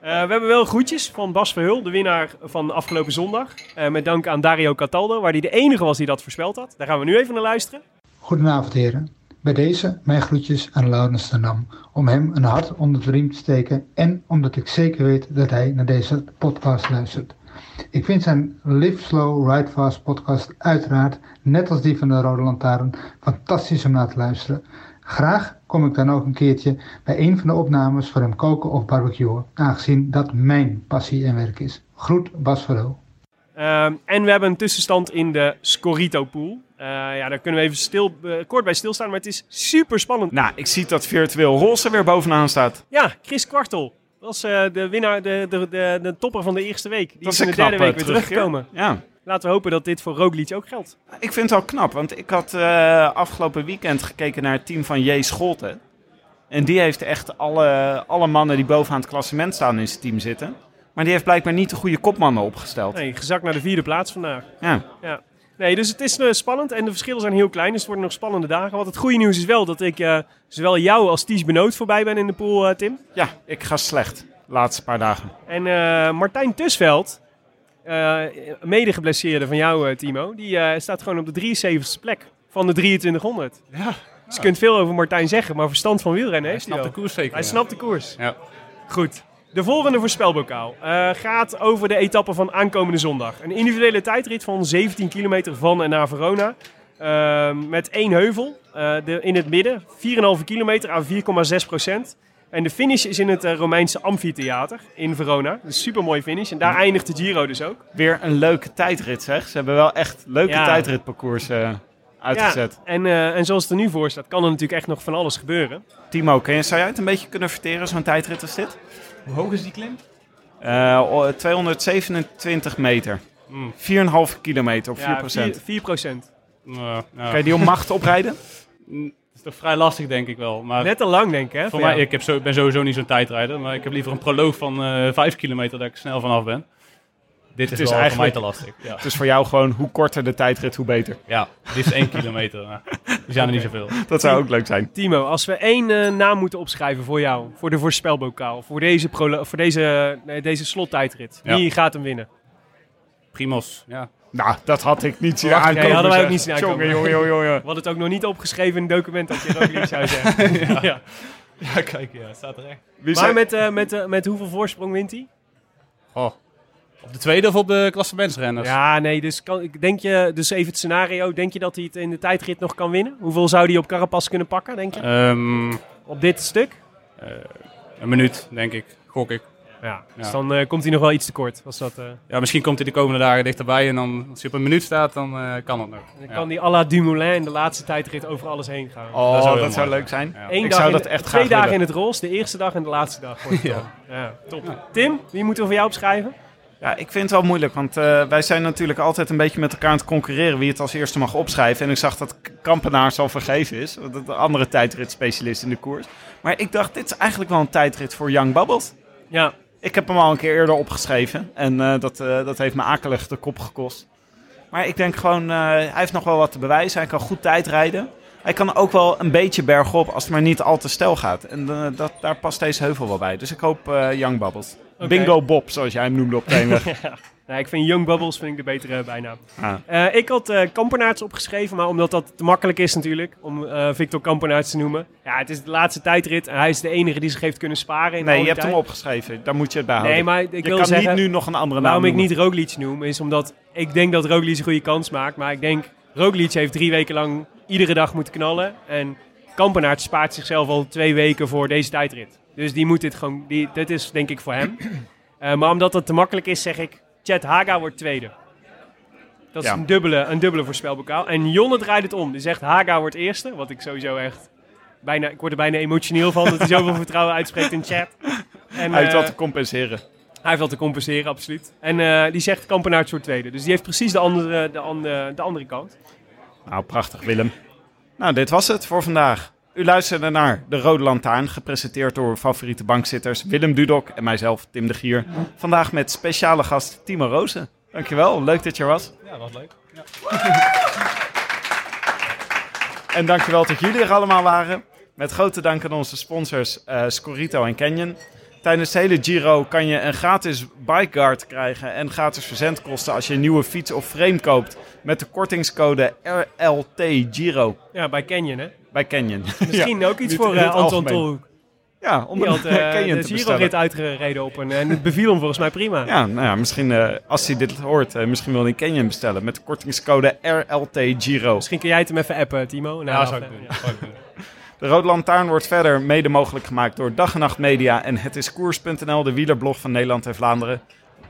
we hebben wel groetjes van Bas Verhul, de winnaar van afgelopen zondag. Uh, met dank aan Dario Cataldo, waar hij de enige was die dat voorspeld had. Daar gaan we nu even naar luisteren. Goedenavond heren. Bij deze mijn groetjes aan Laurens ten Dam. Om hem een hart onder de riem te steken en omdat ik zeker weet dat hij naar deze podcast luistert. Ik vind zijn Live Slow Ride Fast podcast uiteraard, net als die van de Rode Lantaarn, fantastisch om naar te luisteren. Graag kom ik dan ook een keertje bij een van de opnames voor hem koken of barbecuen, aangezien dat mijn passie en werk is. Groet Bas Verhul. Uh, en we hebben een tussenstand in de Scorito pool. Uh, ja, daar kunnen we even stil, uh, kort bij stilstaan, maar het is super spannend. Nou, ik zie dat virtueel Roze weer bovenaan staat. Ja, Chris Kwartel. Dat was uh, de winnaar, de, de, de, de, topper van de eerste week. Die dat is in de derde week weer teruggekomen. Ja. Laten we hopen dat dit voor Roglic ook geldt. Ik vind het wel knap, want ik had afgelopen weekend gekeken naar het team van J. Scholten. En die heeft echt alle, alle mannen die bovenaan het klassement staan in zijn team zitten. Maar die heeft blijkbaar niet de goede kopmannen opgesteld. Nee, gezakt naar de vierde plaats vandaag. Ja. ja. Nee, dus het is uh, spannend en de verschillen zijn heel klein. Dus het worden nog spannende dagen. Wat het goede nieuws is wel dat ik uh, zowel jou als Ties Benoot voorbij ben in de pool, uh, Tim. Ja, ik ga slecht. De laatste paar dagen. En Martijn Tusveld, mede geblesseerde van jou, Timo, die staat gewoon op de 73ste plek van de 2300. Ja. Dus je kunt veel over Martijn zeggen, maar verstand van wielrennen hij heeft snapt hij de koers zeker. Hij ja. snapt de koers. Ja. Goed. De volgende voorspelbokaal uh, gaat over de etappe van aankomende zondag. Een individuele tijdrit van 17 kilometer van en naar Verona. Uh, met één heuvel uh, de, in het midden. 4,5 kilometer aan 4,6 procent. En de finish is in het Romeinse amfitheater in Verona. Een super mooi finish. En daar eindigt de Giro dus ook. Weer een leuke tijdrit zeg. Ze hebben wel echt leuke ja. tijdritparcours uitgezet. Ja, en, en zoals het er nu voor staat, kan er natuurlijk echt nog van alles gebeuren. Timo, je, zou jij het een beetje kunnen verteren, zo'n tijdrit als dit? Hoe hoog is die klim? Uh, 227 meter. Mm. 4,5 kilometer op ja, 4 procent. 4 procent. Uh, ja. Kan je die om macht oprijden? [laughs] Dat is toch vrij lastig, denk ik wel. Maar Net te lang, denk ik, hè? Voor mij, ik heb zo, ben sowieso niet zo'n tijdrijder. Maar ik heb liever een proloog van uh, 5 kilometer dat ik snel vanaf ben. Dit is, het is wel eigenlijk voor mij te lastig. Ja. Het is voor jou gewoon hoe korter de tijdrit, hoe beter. Ja, liefst 1 kilometer. Maar die zijn er niet zoveel. Dat zou ook leuk zijn. Timo, als we één uh, naam moeten opschrijven voor jou, voor de voorspelbokaal, voor deze, voor deze, nee, deze slottijdrit, Ja. wie gaat hem winnen? Primos, ja. Nou, dat had ik niet zien aankomen. nee, hadden wij ook niet zien aankomen. Jongen, jongen, jongen. We hadden het ook nog niet opgeschreven in het document dat je Roglic zou zeggen. [laughs] ja. ja. Ja, kijk, ja, het staat er echt. Wie Maar zei- met, uh, met, uh, met hoeveel voorsprong wint hij? Oh. Op de tweede of op de klassementsrenners? Ja, nee, dus, kan, denk je, dus even het scenario. Denk je dat hij het in de tijdrit nog kan winnen? Hoeveel zou hij op Carapaz kunnen pakken, denk je? Um, op dit stuk? Uh, een minuut, denk ik. Gok ik. Ja, dus ja. dan uh, komt hij nog wel iets tekort. Als dat, uh... Ja, misschien komt hij de komende dagen dichterbij. En dan, als hij op een minuut staat, dan uh, kan het nog. Dan ja. kan hij à la Dumoulin in de laatste tijdrit over alles heen gaan. Oh, dat zou, dat zou leuk zijn. Ja. Eén ik dag zou in, dat echt Twee graag dagen willen. in het roze, de eerste dag en de laatste dag. ja. ja, top. Tim, wie moeten we voor jou opschrijven? Ja, ik vind het wel moeilijk, want uh, wij zijn natuurlijk altijd een beetje met elkaar aan het concurreren wie het als eerste mag opschrijven. En ik zag dat Kampenaars al vergeven is, dat de andere tijdritspecialist in de koers. Maar ik dacht, dit is eigenlijk wel een tijdrit voor Young Bubbles. Ja. Ik heb hem al een keer eerder opgeschreven en uh, dat, uh, dat heeft me akelig de kop gekost. Maar ik denk gewoon, hij heeft nog wel wat te bewijzen. Hij kan goed tijdrijden. Hij kan ook wel een beetje bergop als het maar niet al te stijl gaat. En dat, daar past deze heuvel wel bij. Dus ik hoop Young Bubbles. Okay. Bingo Bob, zoals jij hem noemde op de weg. [laughs] ja. nee, ik vind Young Bubbles vind ik de betere bijnaam. Ah. Uh, ik had uh, Kampenaerts opgeschreven, maar omdat dat te makkelijk is natuurlijk, om uh, Victor Kampenaerts te noemen. Ja, het is de laatste tijdrit en hij is de enige die zich heeft kunnen sparen. In nee, je hebt tijd. hem opgeschreven. Daar moet je het bij houden. Nee, maar ik je wil kan zeggen, niet nu nog een andere naam Waarom ik niet Roglic noem, is omdat ik denk dat Roglic een goede kans maakt. Maar ik denk, Roglic heeft drie weken lang iedere dag moeten knallen. En Kampenaerts spaart zichzelf al twee weken voor deze tijdrit. Dus die moet dit gewoon, die, dit is denk ik voor hem. Uh, [clears throat] maar omdat het te makkelijk is, zeg ik, Chad Haga wordt tweede. Dat is Ja. een, dubbele, een dubbele voorspelbokaal. En Jonne draait het om. Die zegt Haga wordt eerste. Wat ik sowieso echt... Bijna, ik word er bijna emotioneel van dat hij zoveel [laughs] vertrouwen uitspreekt in chat. En, Hij heeft eh, wat te compenseren. hij heeft te compenseren, absoluut. En eh, die zegt Kampenaerts wordt tweede. Dus die heeft precies de andere, de andere, de andere kant. Nou, prachtig Willem. Nou, dit was het voor vandaag. U luisterde naar De Rode Lantaarn, gepresenteerd door favoriete bankzitters Willem Dudok en mijzelf, Tim de Gier. Vandaag met speciale gast Timo Rozen. Dankjewel, leuk dat je er was. Ja, was leuk. Ja. [laughs] En dankjewel dat jullie er allemaal waren. Met grote dank aan onze sponsors eh, Scorito en Canyon. Tijdens de hele Giro kan je een gratis bikeguard krijgen en gratis verzendkosten als je een nieuwe fiets of frame koopt met de kortingscode RLT Giro Ja, bij Canyon, hè? Bij Canyon. [laughs] Misschien ook iets voor eh, Anton. Tolhoek. Ja, om Die een [laughs] eh, Canyon de te Giro-rit bestellen. uitgereden op een... En het beviel hem volgens mij prima. Ja, nou ja, misschien eh, als hij dit hoort, eh, misschien wil hij Canyon bestellen met de kortingscode RLT Giro. Misschien kun jij het hem even appen, Timo. Nou, Ja, zou ik eh, doen. ja. Zou ik doen. De Rode Lantaarn wordt verder mede mogelijk gemaakt door Dag en Nacht Media en Het is Koers.nl, de wielerblog van Nederland en Vlaanderen.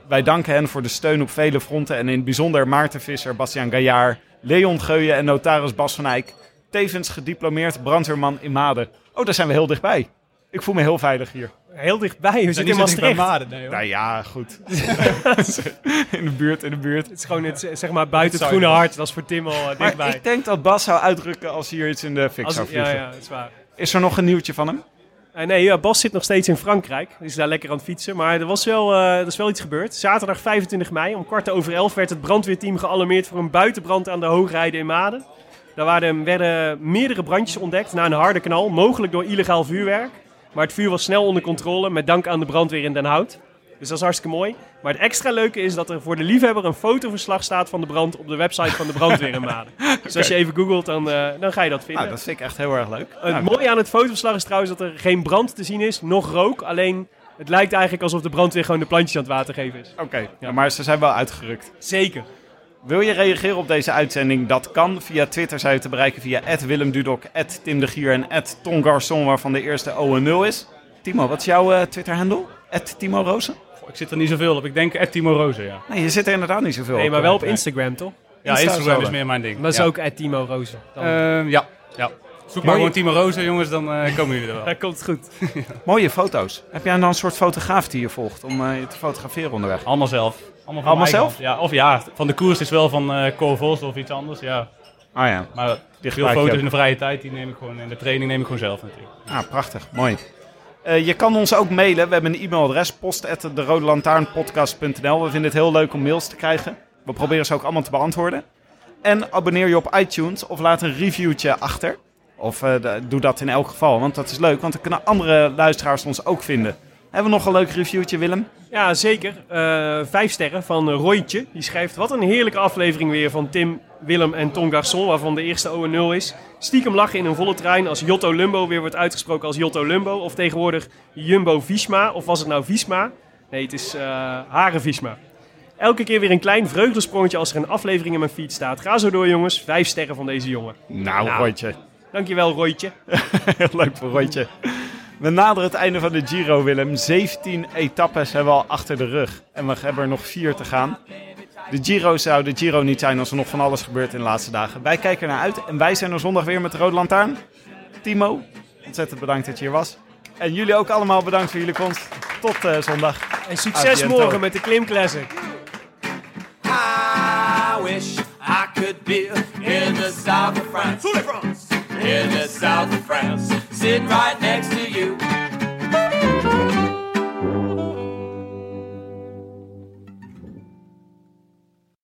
Wij danken hen voor de steun op vele fronten en in het bijzonder Maarten Visser, Bastiaan Gaillard, Leon Geuyen en notaris Bas van Eyck. Tevens gediplomeerd brandweerman in Maden. Oh, daar zijn we heel dichtbij. Ik voel me heel veilig hier. Heel dichtbij. We zitten in Maastricht. Nou ja, goed. [laughs] in de buurt, in de buurt. Het is gewoon het, zeg maar buiten het groene hart. Dat is voor Tim al eh, Maar dichtbij. ik denk dat Bas zou uitdrukken als hier iets in de fik Als- zou ja, vliegen. ja, dat is waar. Is er nog een nieuwtje van hem? Eh, nee, ja, Bas zit nog steeds in Frankrijk. Die is daar lekker aan het fietsen. Maar er, was wel, eh, er is wel iets gebeurd. Zaterdag 25 mei om kwart over elf werd het brandweerteam gealarmeerd voor een buitenbrand aan de Hoogrijde in Maden. Daar waren, werden meerdere brandjes ontdekt na een harde knal, mogelijk door illegaal vuurwerk. Maar het vuur was snel onder controle met dank aan de brandweer in Den Hout. Dus dat is hartstikke mooi. Maar het extra leuke is dat er voor de liefhebber een fotoverslag staat van de brand op de website van de brandweer in Maden. [laughs] Dus als je even googelt, dan, eh, dan ga je dat vinden. Nou, dat vind ik echt heel erg leuk. Het Nou, mooie aan het fotoverslag is trouwens dat er geen brand te zien is, nog rook. Alleen het lijkt eigenlijk alsof de brandweer gewoon de plantjes aan het water geven is. Oké, ja, maar ze zijn wel uitgerukt. Zeker. Wil je reageren op deze uitzending? Dat kan. Via Twitter zijn we te bereiken via Willem Dudok, Tim de Gier en Tom Garçon, waarvan de eerste O en 0 is. Timo, wat is jouw eh, Twitter-handle? Timo Rozen? Ik zit er niet zoveel op. Ik denk Timo Rozen, ja. Nee, je zit er inderdaad niet zoveel Nee, op. maar wel op nee. Instagram toch? Ja, Insta Instagram is meer mijn ding. Dat is ja. ook Timo Rozen. Ehm, ja, ja. Zoek maar gewoon Timo Rozen, jongens, dan eh, komen jullie er wel. [laughs] dat komt goed. [laughs] Mooie foto's. Heb jij dan een soort fotograaf die je volgt om eh, je te fotograferen onderweg? Allemaal zelf. Allemaal, zelf? Ja, of ja, van de koers is wel van eh Cor Vos of iets anders, ja. Ah ja, Maar veel gebruik je foto's in de vrije tijd, die neem ik gewoon in de training neem ik gewoon zelf natuurlijk. ah, prachtig. Mooi. Eh, je kan ons ook mailen. We hebben een e-mailadres, post.derodelantaarnpodcast.nl. We vinden het heel leuk om mails te krijgen. We proberen ze ook allemaal te beantwoorden. En abonneer je op iTunes of laat een reviewtje achter. Of eh, doe dat in elk geval, want dat is leuk. Want dan kunnen andere luisteraars ons ook vinden. Hebben we nog een leuk reviewtje, Willem? Ja, zeker. Eh, vijf sterren van Roytje. Die schrijft, wat een heerlijke aflevering weer van Tim, Willem en Tom Garçon, waarvan de eerste O0 is. Stiekem lachen in een volle trein als Jotto Lumbo weer wordt uitgesproken als Jotto Lumbo. Of tegenwoordig Jumbo Visma. Of was het nou Visma? Nee, het is eh Hare Visma. Elke keer weer een klein vreugdesprongetje als er een aflevering in mijn feed staat. Ga zo door jongens. Vijf sterren van deze jongen. Nou, Nou. Roytje. Dankjewel Roytje. [laughs] Heel leuk voor Roytje. We naderen het einde van de Giro, Willem. 17 etappes hebben we al achter de rug. En we hebben er nog vier te gaan. De Giro zou de Giro niet zijn als er nog van alles gebeurt in de laatste dagen. Wij kijken er naar uit en wij zijn er zondag weer met de Rode Lantaarn. Timo, ontzettend bedankt dat je hier was. En jullie ook allemaal bedankt voor jullie komst. Tot eh, zondag. En succes morgen met de Klim Classic. I wish I could be in the south of France. In the south of France. sitting right next to you.